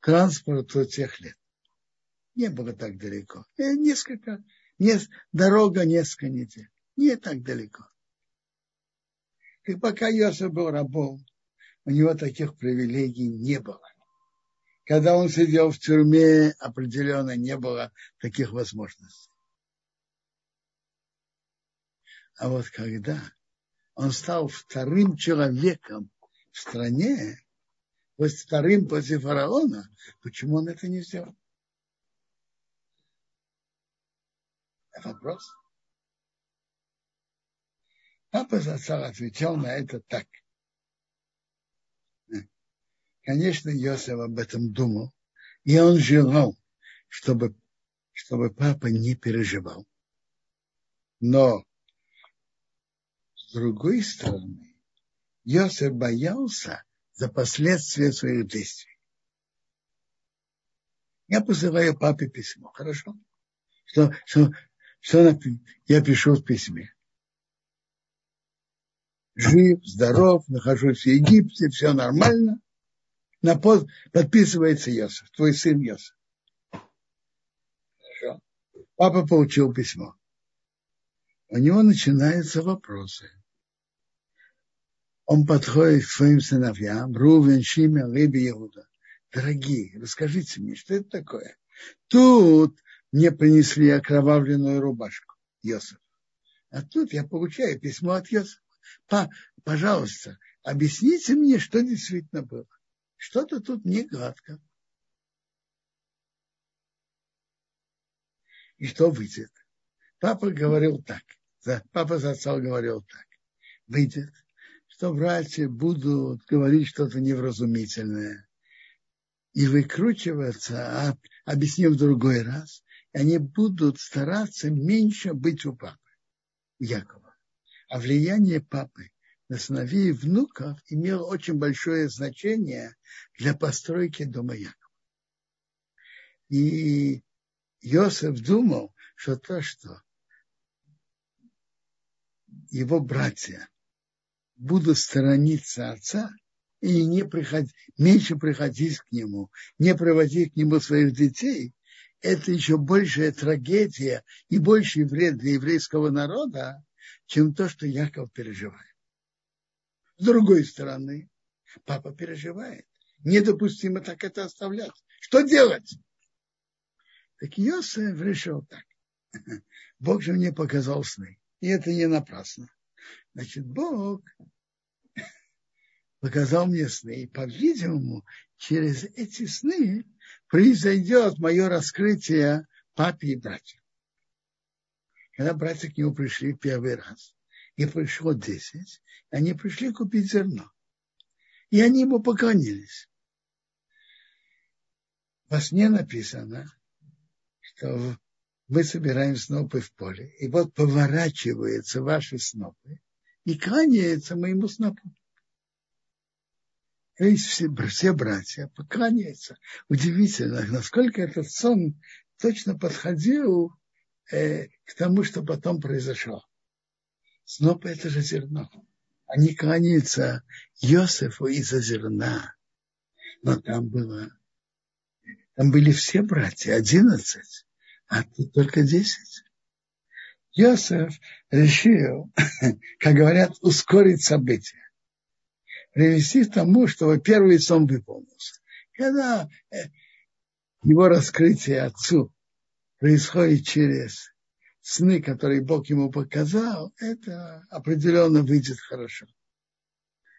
транспорту тех лет. Не было так далеко. Э, несколько, не, дорога несколько недель. Не так далеко. И пока Йосиф был рабом, у него таких привилегий не было. Когда он сидел в тюрьме, определенно не было таких возможностей. А вот когда он стал вторым человеком в стране, вот вторым после фараона, почему он это не сделал? Это вопрос. Папа Зацар отвечал на это так. Конечно, Йосеф об этом думал, и он желал, чтобы, чтобы папа не переживал. Но, с другой стороны, Йосеф боялся за последствия своих действий. Я посылаю папе письмо, хорошо? Что, что, что я пишу в письме? Жив, здоров, нахожусь в Египте, все нормально на под, подписывается Йосиф, твой сын Йосиф. Хорошо. Папа получил письмо. У него начинаются вопросы. Он подходит к своим сыновьям, Рувен, Шимен, Леби, Иуда. Дорогие, расскажите мне, что это такое? Тут мне принесли окровавленную рубашку Йосиф. А тут я получаю письмо от Йосифа. Пожалуйста, объясните мне, что действительно было. Что-то тут не гладко. И что выйдет? Папа говорил так. Папа за отца говорил так. Выйдет, что братья будут говорить что-то невразумительное и выкручиваться, а объяснив в другой раз, они будут стараться меньше быть у папы, у Якова. А влияние папы на сыновей и внуков имело очень большое значение для постройки дома Якова. И Иосиф думал, что то, что его братья будут сторониться отца, и не приходить, меньше приходить к нему, не приводить к нему своих детей, это еще большая трагедия и больший вред для еврейского народа, чем то, что Яков переживает. С другой стороны, папа переживает. Недопустимо так это оставлять. Что делать? Так Йосеф решил так. Бог же мне показал сны. И это не напрасно. Значит, Бог показал мне сны. И, по-видимому, через эти сны произойдет мое раскрытие папе и братьям. Когда братья к нему пришли первый раз, и пришло десять, они пришли купить зерно. И они ему поклонились. Во сне написано, что мы собираем снопы в поле, и вот поворачиваются ваши снопы и кланяется моему снопу. То все, все братья поклоняются. Удивительно, насколько этот сон точно подходил э, к тому, что потом произошло. Сноп – это же зерно. Они кланяются Йосифу из-за зерна. Но там было, там были все братья, одиннадцать а тут только десять. Йосеф решил, как говорят, ускорить события. Привести к тому, чтобы первый сон выполнился. Когда э, его раскрытие отцу происходит через сны, которые Бог ему показал, это определенно выйдет хорошо.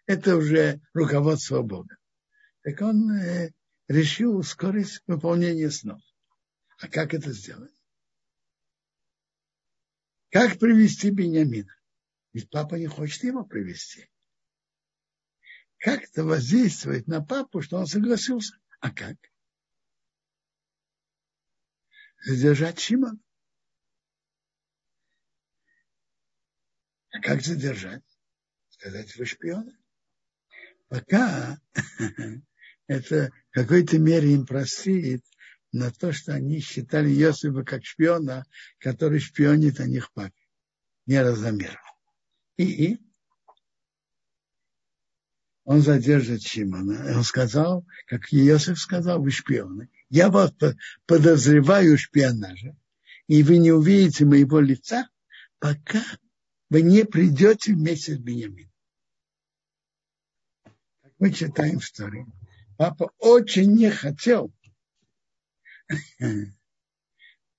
Это уже руководство Бога. Так он э, решил ускорить выполнение снов. А как это сделать? Как привести Бениамина? Ведь папа не хочет его привести. Как это воздействовать на папу, что он согласился? А как? Задержать Шимона. А как задержать? Сказать, вы шпионы. Пока это в какой-то мере им простит на то, что они считали Йосифа как шпиона, который шпионит о них папе. Неразомерно. И он задержит Шимона. Он сказал, как Иосиф сказал, вы шпионы. Я вас подозреваю в шпионаже, и вы не увидите моего лица, пока вы не придете вместе с Бениамином. Мы читаем в истории. Папа очень не хотел,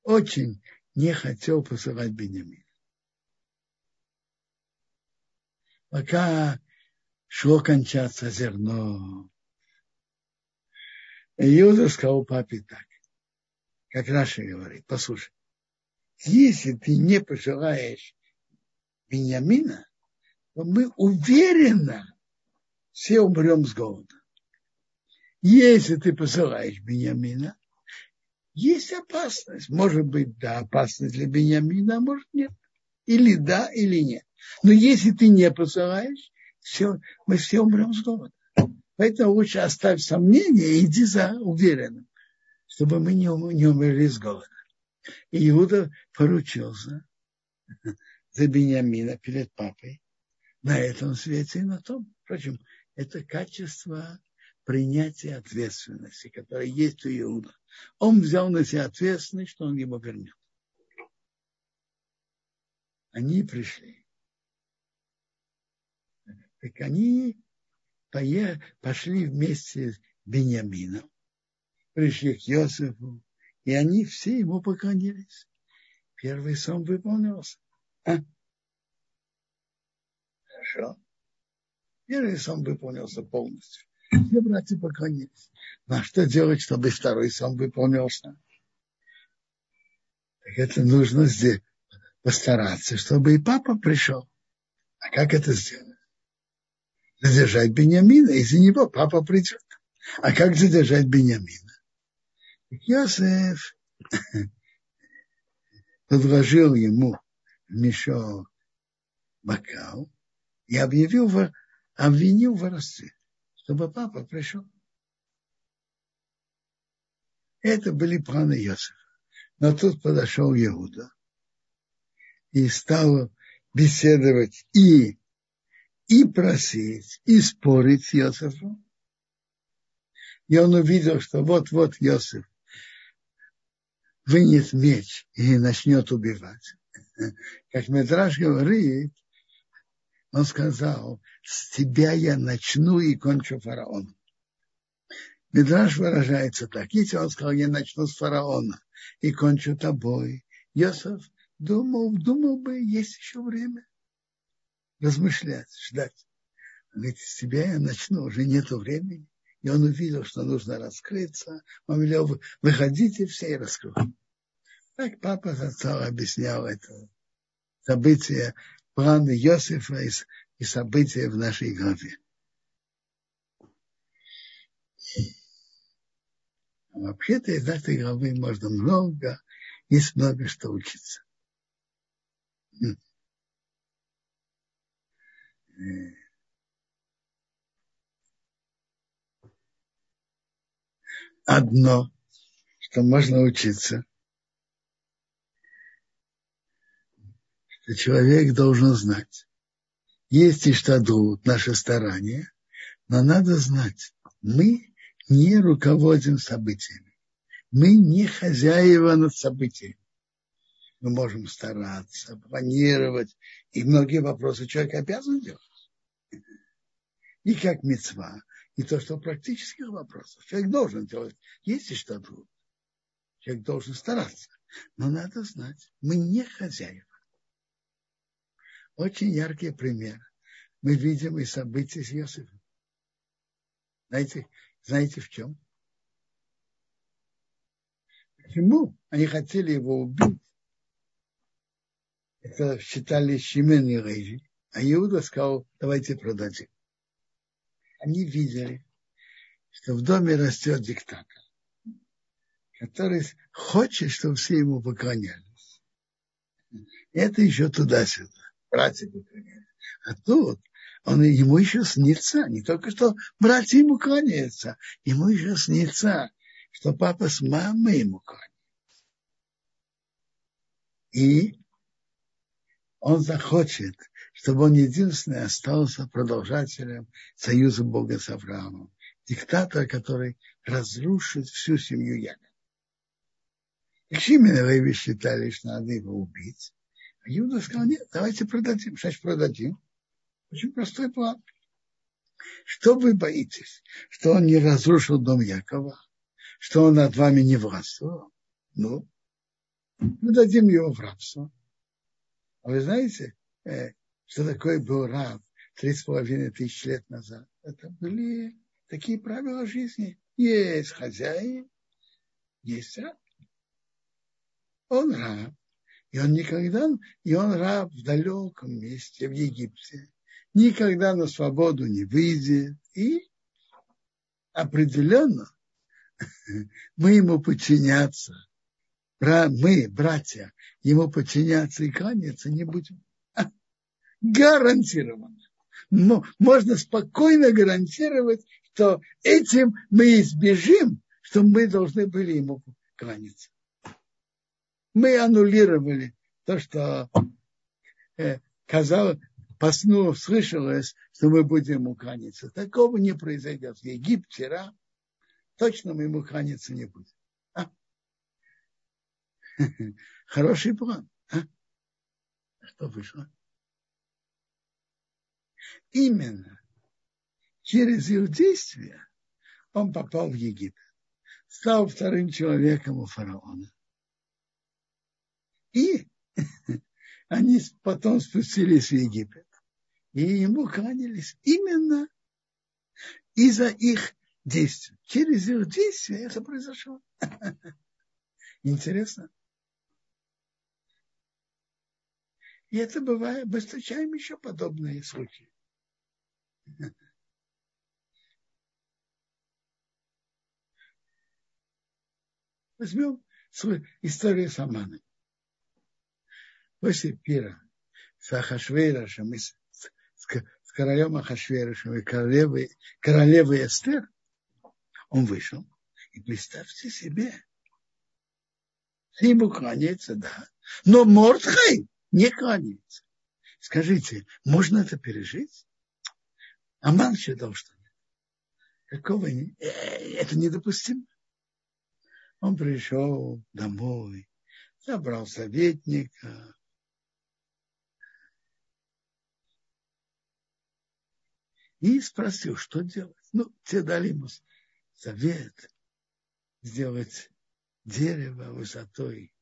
очень не хотел посылать Бениамина. Пока шло кончаться зерно, Иуда сказал папе так, как Раша говорит, послушай, если ты не пожелаешь Бениамина, то мы уверенно все умрем с голода. Если ты посылаешь Бениамина, есть опасность. Может быть, да, опасность для Бениамина, а может нет. Или да, или нет. Но если ты не посылаешь, все, мы все умрем с голода. Поэтому лучше оставь сомнения и иди за уверенным, чтобы мы не, не умерли с голода. И Иуда поручился за Бениамина перед папой на этом свете и на том. Впрочем, это качество принятия ответственности, которое есть у Иуда. Он взял на себя ответственность, что он ему вернет. Они пришли. Так они пошли вместе с Бениамином, пришли к Иосифу, и они все ему поклонились. Первый сон выполнился. А? Хорошо. Первый сон выполнился полностью. Все братья поклонились. Ну, а что делать, чтобы второй сон выполнился? Так это нужно здесь постараться, чтобы и папа пришел. А как это сделать? Задержать Бениамина, из-за него папа придет. А как задержать Бениамина? Йосеф подложил ему мешок бокал и объявил, обвинил в воровстве чтобы папа пришел. Это были планы Иосифа. Но тут подошел Иуда и стал беседовать и, и просить, и спорить с Иосифом. И он увидел, что вот-вот Иосиф вынет меч и начнет убивать. Как Медраж говорит, он сказал, с тебя я начну и кончу фараоном. Медраж выражается так. Если он сказал, я начну с фараона и кончу тобой, Йосиф думал, думал бы, есть еще время размышлять, ждать. Он говорит, с тебя я начну, уже нету времени. И он увидел, что нужно раскрыться. Он велел, выходите все и раскройте. Так папа отца объяснял это события, планы Иосифа и, и события в нашей главе. А вообще-то из этой главы можно много, есть много что учиться. Одно, что можно учиться, что человек должен знать. Есть и что дут наши старания, но надо знать, мы не руководим событиями. Мы не хозяева над событиями. Мы можем стараться, планировать, и многие вопросы человек обязан делать. И как мецва, и то, что практических вопросов. Человек должен делать. Есть и что другое. Человек должен стараться. Но надо знать, мы не хозяева. Очень яркий пример. Мы видим и события с Иосифом. Знаете, знаете в чем? Почему они хотели его убить? Это считали Шимен и Рейжи. А Иуда сказал, давайте продадим. Они видели, что в доме растет диктатор, который хочет, чтобы все ему поклонялись. Это еще туда-сюда. Братья поклонялись. А тут он, ему еще снится, не только что братья ему кланяются, ему еще снится, что папа с мамой ему кланяется. И он захочет, чтобы он единственный остался продолжателем союза Бога с Авраамом. Диктатор, который разрушит всю семью Якова. И Шимин и Леви считали, что надо его убить. А Юда сказал, нет, давайте продадим. Значит, продадим. Очень простой план. Что вы боитесь? Что он не разрушил дом Якова? Что он над вами не властвовал? Ну, мы дадим его в рабство. А вы знаете, э, что такое был раб три с половиной тысяч лет назад? Это были такие правила жизни. Есть хозяин, есть раб. Он раб. И он никогда, и он раб в далеком месте, в Египте никогда на свободу не выйдет. И определенно мы ему подчиняться, мы, братья, ему подчиняться и кланяться не будем. Гарантированно. Но можно спокойно гарантировать, что этим мы избежим, что мы должны были ему кланяться. Мы аннулировали то, что э, казалось, по сну слышалось, что мы будем ему кланяться. Такого не произойдет. В Египте, Ра, точно мы ему кланяться не будем. А? Хороший план. А? Что вышло? Именно через их действия он попал в Египет. Стал вторым человеком у фараона. И они потом спустились в Египет и ему кланялись именно из-за их действий. Через их действия это произошло. Интересно. И это бывает, мы встречаем еще подобные случаи. Возьмем историю с Аманой. После пира с Ахашвейрашем и с королем Ахашверышем и королевой, королевой Эстер, он вышел. И представьте себе, ему кланяется, да. Но Мордхай не кланяется. Скажите, можно это пережить? Аман считал, что нет. Какого э, это недопустимо. Он пришел домой, забрал советника, и спросил, что делать. Ну, те дали ему совет сделать дерево высотой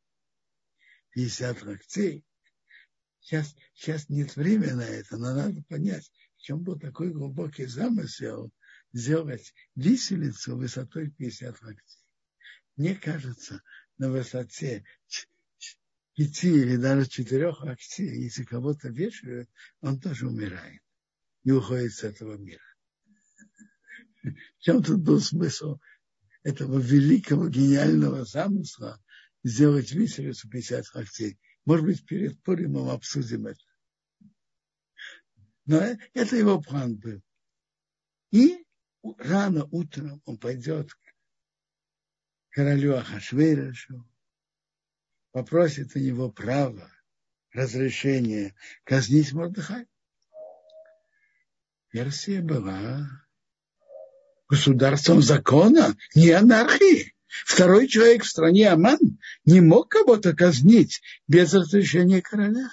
50 локтей. Сейчас, сейчас нет времени на это, но надо понять, в чем был такой глубокий замысел сделать виселицу высотой 50 локтей. Мне кажется, на высоте пяти или даже четырех локтей, если кого-то вешают, он тоже умирает и уходит с этого мира. В чем тут был смысл этого великого гениального замысла сделать виселицу 50 локтей? Может быть, перед Пуримом обсудим это. Но это его план был. И рано утром он пойдет к королю Ахашверешу, попросит у него право, разрешение казнить Мордыхай. Версия была государством закона, не анархии. Второй человек в стране Аман не мог кого-то казнить без разрешения короля.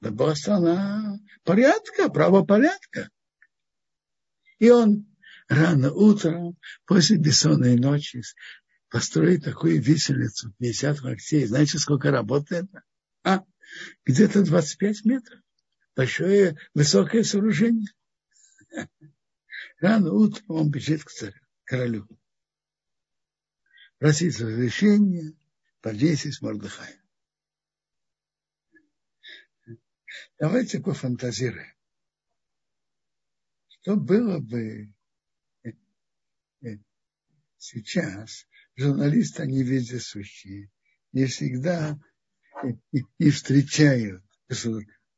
Это была страна порядка, правопорядка. И он рано утром, после бессонной ночи, построит такую виселицу, 50 локтей. Знаете, сколько работает? А, где-то 25 метров. Большое, высокое сооружение. Рано утром он бежит к царю, королю. Просить разрешения повесить Мордыхая. Давайте пофантазируем. Что было бы э, э, сейчас? Журналисты, они вездесущие. И всегда и, и встречают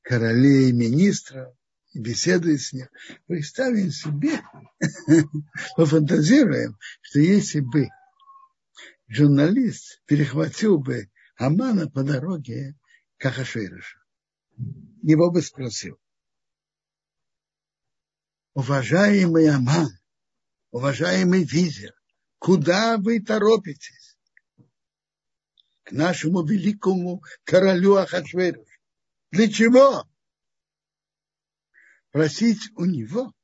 королей, министров, беседует с ним. Представим себе, пофантазируем, что если бы журналист перехватил бы Амана по дороге к Ахашвирушу, его бы спросил, уважаемый Аман, уважаемый визер, куда вы торопитесь? К нашему великому королю Ахашверу. Для чего? Просить у него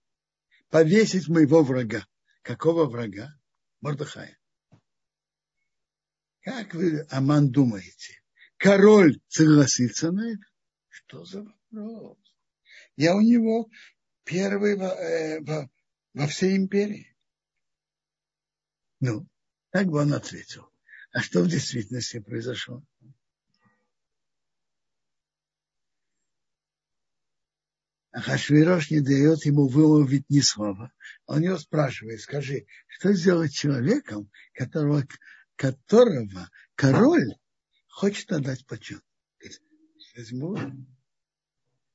повесить моего врага. Какого врага? Мордыхая. Как вы, Аман, думаете? Король согласится на это? Что за вопрос? Я у него первый во, э, во, во всей империи. Ну, так бы он ответил. А что в действительности произошло? Ахашвирош не дает ему выловить ни слова. Он его спрашивает, скажи, что сделать человеком, которого, которого король хочет отдать почет? Возьму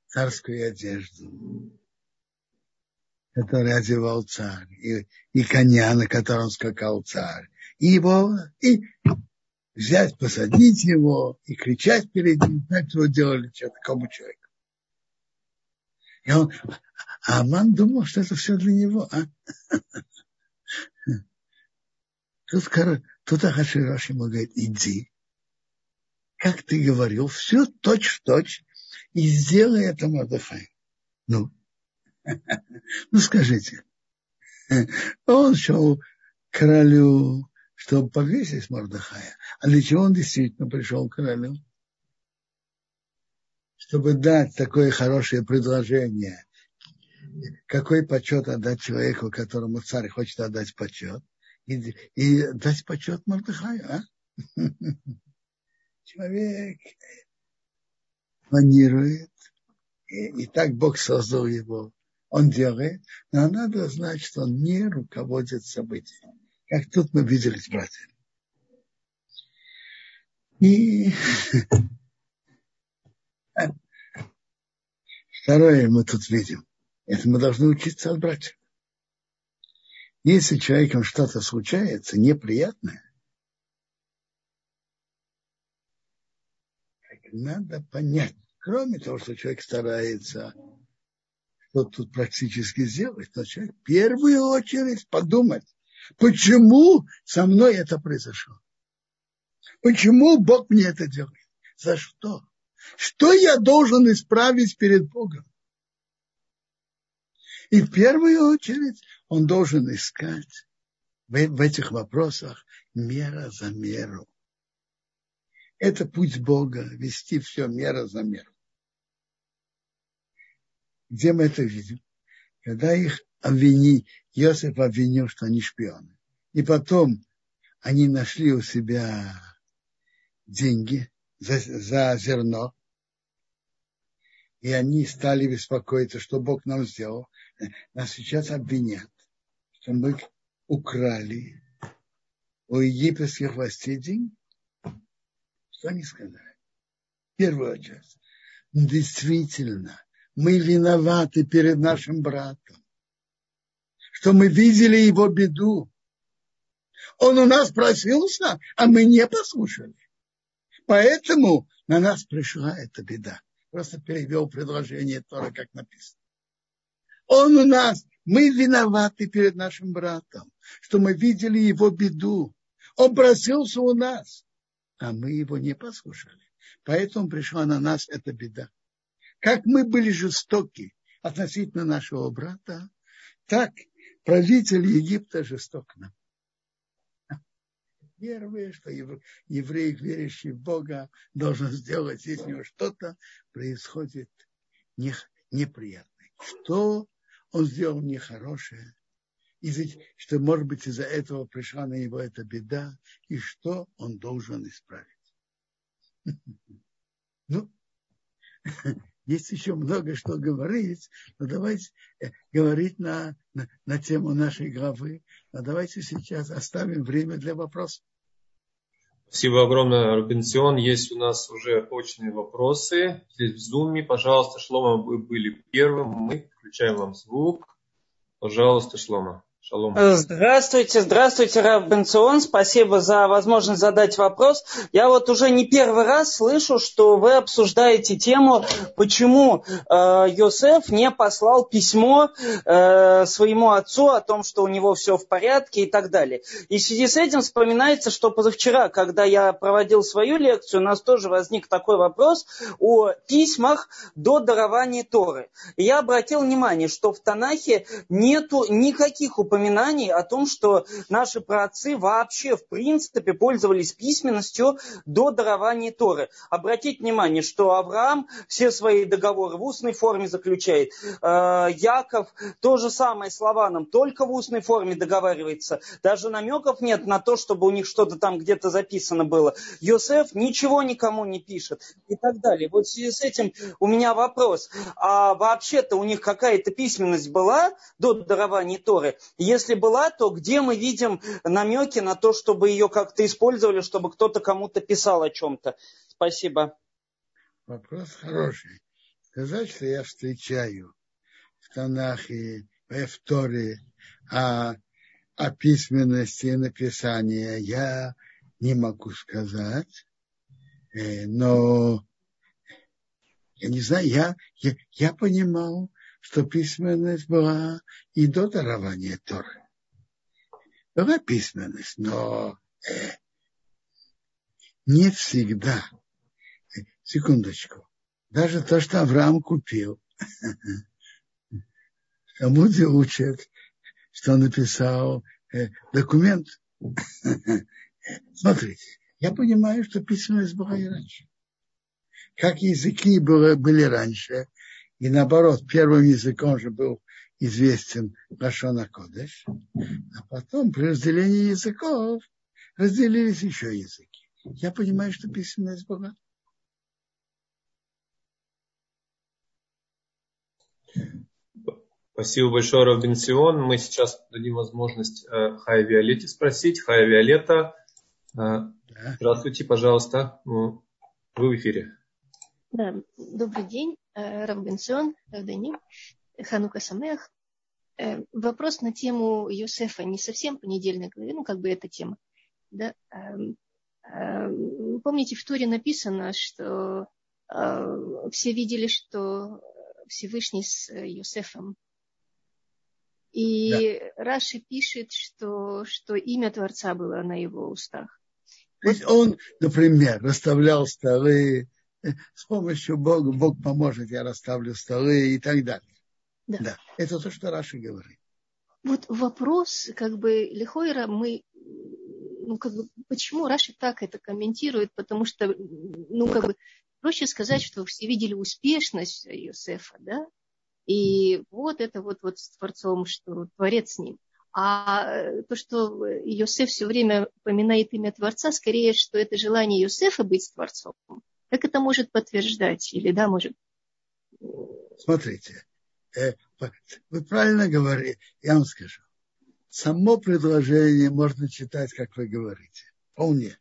царскую одежду, которую одевал царь, и, и коня, на котором скакал царь, и его, и взять, посадить его, и кричать перед ним, так что делали что такому человеку. И он, а Аман думал, что это все для него. А? Тут, тут Ахаширош ему говорит, иди, как ты говорил, все точь в точь, и сделай это Мордыхай. Ну, ну скажите, он шел к королю, чтобы повесить Мордыхая. А для чего он действительно пришел к королю? Чтобы дать такое хорошее предложение, какой почет отдать человеку, которому царь хочет отдать почет, и, и дать почет Мордыхаю, а? Человек планирует, и, и так Бог создал его. Он делает, но надо знать, что он не руководит событиями. Как тут мы видели с братьями. И Второе мы тут видим. Это мы должны учиться от братьев. Если человеком что-то случается неприятное, надо понять, кроме того, что человек старается, что тут практически сделать? Начать в первую очередь подумать, почему со мной это произошло. Почему Бог мне это делает? За что? Что я должен исправить перед Богом? И в первую очередь он должен искать в, в этих вопросах мера за меру. Это путь Бога, вести все мера за меру. Где мы это видим? Когда их обвини, Иосиф обвинил, что они шпионы. И потом они нашли у себя деньги за, за зерно, и они стали беспокоиться, что Бог нам сделал. Нас сейчас обвинят, что мы украли у египетских властей деньги. Что они сказали? Первая часть. Действительно, мы виноваты перед нашим братом, что мы видели его беду. Он у нас просился, а мы не послушали. Поэтому на нас пришла эта беда. Просто перевел предложение Тора, как написано. Он у нас, мы виноваты перед нашим братом, что мы видели его беду. Он просился у нас, а мы его не послушали. Поэтому пришла на нас эта беда. Как мы были жестоки относительно нашего брата, так правитель Египта жесток нам. Первое, что еврей, верящий в Бога, должен сделать, если у него что-то происходит неприятное. Что он сделал нехорошее, что, может быть, из-за этого пришла на него эта беда, и что он должен исправить. Ну, есть еще много что говорить, но давайте э, говорить на, на, на тему нашей главы. Но давайте сейчас оставим время для вопросов. Спасибо огромное, Рубенсион. Есть у нас уже очные вопросы. Здесь в зуме. Пожалуйста, Шлома, вы были первым. Мы включаем вам звук. Пожалуйста, Шлома. Шалом. Э, здравствуйте, здравствуйте, Рав Бенцион. Спасибо за возможность задать вопрос. Я вот уже не первый раз слышу, что вы обсуждаете тему, почему э, Йосеф не послал письмо э, своему отцу о том, что у него все в порядке и так далее. И в связи с этим вспоминается, что позавчера, когда я проводил свою лекцию, у нас тоже возник такой вопрос о письмах до дарования Торы. И я обратил внимание, что в Танахе нету никаких упоминаний упоминаний о том, что наши праотцы вообще в принципе пользовались письменностью до дарования Торы. Обратите внимание, что Авраам все свои договоры в устной форме заключает. Э, Яков то же самое с Лаваном, только в устной форме договаривается. Даже намеков нет на то, чтобы у них что-то там где-то записано было. Йосеф ничего никому не пишет и так далее. Вот в связи с этим у меня вопрос. А вообще-то у них какая-то письменность была до дарования Торы? Если была, то где мы видим намеки на то, чтобы ее как-то использовали, чтобы кто-то кому-то писал о чем-то? Спасибо. Вопрос хороший. Сказать, что я встречаю в Танахе, в Торе о, о письменности и написании, я не могу сказать, э, но я не знаю, я, я, я понимал, что письменность была и до дарования Торы. Была письменность, но э, не всегда. Секундочку. Даже то, что Авраам купил. Талмуде учат, что он написал э, документ. Смотрите, я понимаю, что письменность была и раньше. Как языки было, были раньше, и наоборот, первым языком же был известен Лашона Кодеш, а потом при разделении языков разделились еще языки. Я понимаю, что письменность была. Спасибо большое, Робинсион. Мы сейчас дадим возможность э, Хай Виолетте спросить. Хай Виолетта, э, да. здравствуйте, пожалуйста. Вы в эфире. Да, добрый день. Э, Равбенсон, Равданим, Ханука Самех. Э, вопрос на тему Йосефа не совсем по недельной главе, ну, как бы эта тема. Да? Эм, эм, помните, в Туре написано, что э, все видели, что Всевышний с Юсефом. И да. Раши пишет, что, что имя Творца было на его устах. То есть он, например, расставлял столы, с помощью Бога, Бог поможет, я расставлю столы и так далее. Да. да. Это то, что Раши говорит. Вот вопрос, как бы, Лихойра, мы, ну, как бы, почему Раши так это комментирует, потому что, ну, как бы, проще сказать, что все видели успешность Иосифа, да, и вот это вот, вот с Творцом, что Творец с ним. А то, что Иосиф все время упоминает имя Творца, скорее, что это желание Иосифа быть Творцом. Как это может подтверждать? Или да, может... Смотрите, э, вы правильно говорите, я вам скажу. Само предложение можно читать, как вы говорите. Вполне.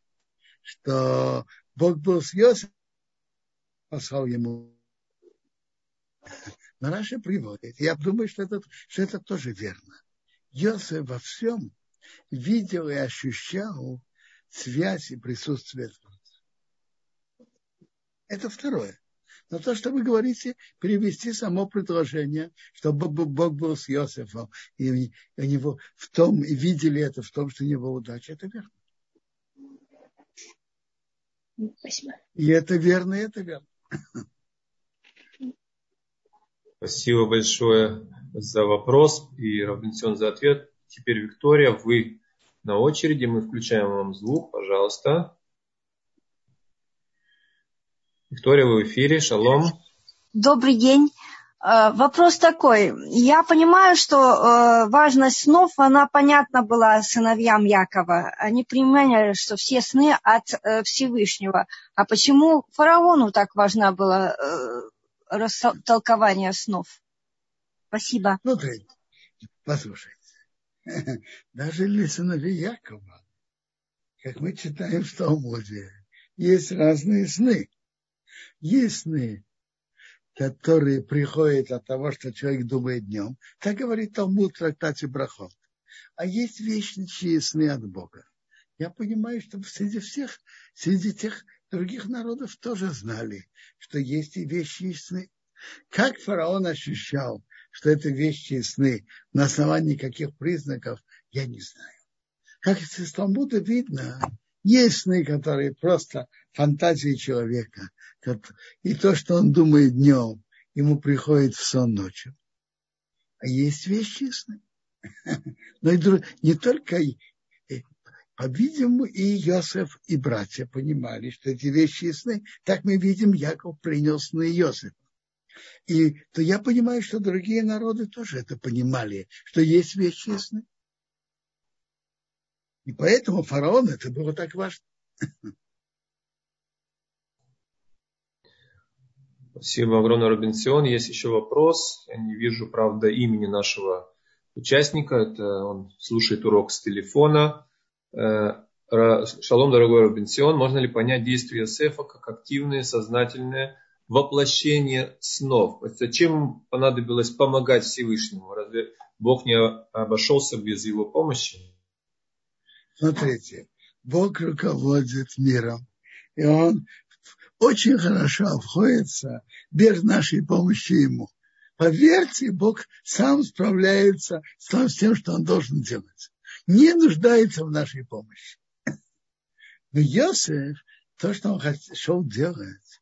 Что Бог был с Иосифом, послал ему но Раша приводит. Я думаю, что это, что это тоже верно. Йосеф во всем видел и ощущал связь и присутствие. Это второе. Но то, что вы говорите, перевести само предложение, что Бог был с Иосифом, и у него в том, и видели это в том, что у него удача, это верно. Спасибо. И это верно, и это верно. Спасибо большое за вопрос и Равбенсион за ответ. Теперь, Виктория, вы на очереди. Мы включаем вам звук, пожалуйста. Виктория, вы в эфире. Шалом. Добрый день. Э, вопрос такой. Я понимаю, что э, важность снов, она понятна была сыновьям Якова. Они понимали, что все сны от э, Всевышнего. А почему фараону так важна была растолкования снов. Спасибо. Смотрите, послушайте. Даже для сыновей Якова, как мы читаем в Талмуде, есть разные сны. Есть сны, которые приходят от того, что человек думает днем. Так говорит Талмуд в трактате Брахот. А есть вечные сны от Бога. Я понимаю, что среди всех, среди тех других народов тоже знали, что есть и вещи сны. Как фараон ощущал, что это вещи сны, на основании каких признаков, я не знаю. Как из Талмуда видно, есть сны, которые просто фантазии человека. И то, что он думает днем, ему приходит в сон ночью. А есть вещи сны. Но и не только по-видимому, и Иосиф, и братья понимали, что эти вещи ясны. Так мы видим, Яков принял сны Иосифа. И то я понимаю, что другие народы тоже это понимали, что есть вещи ясны. И поэтому фараон это было так важно. Спасибо огромное, Робинсион. Есть еще вопрос. Я не вижу, правда, имени нашего участника. Это он слушает урок с телефона. Э, Шалом, дорогой Робинсион, можно ли понять действия Иосифа как активное, сознательное воплощение снов? Зачем понадобилось помогать Всевышнему? Разве Бог не обошелся без его помощи? Смотрите, Бог руководит миром, и Он очень хорошо обходится без нашей помощи Ему. Поверьте, Бог сам справляется с тем, что Он должен делать не нуждается в нашей помощи. Но Йосеф, то, что он хотел делать,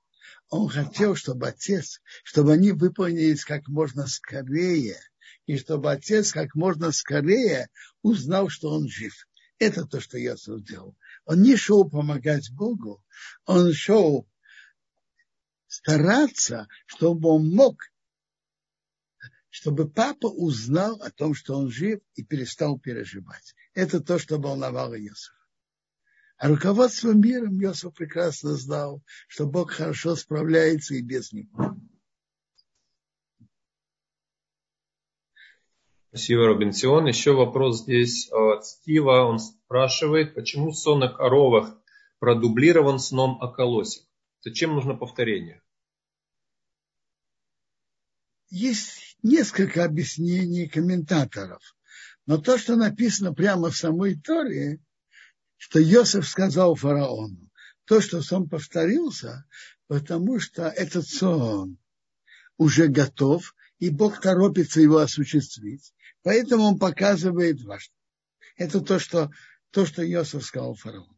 он хотел, чтобы отец, чтобы они выполнились как можно скорее, и чтобы отец как можно скорее узнал, что он жив. Это то, что Йосеф сделал. Он не шел помогать Богу, он шел стараться, чтобы он мог чтобы папа узнал о том, что он жив и перестал переживать. Это то, что волновало Иосифа. А руководство миром Иосиф прекрасно знал, что Бог хорошо справляется и без него. Спасибо, Робинсион. Еще вопрос здесь от Стива. Он спрашивает, почему сон о коровах продублирован сном о колосе? Зачем нужно повторение? Есть несколько объяснений комментаторов. Но то, что написано прямо в самой Торе, что Йосиф сказал фараону, то, что сон повторился, потому что этот сон уже готов, и Бог торопится его осуществить. Поэтому он показывает важно. Это то, что, то, что Иосиф сказал фараону.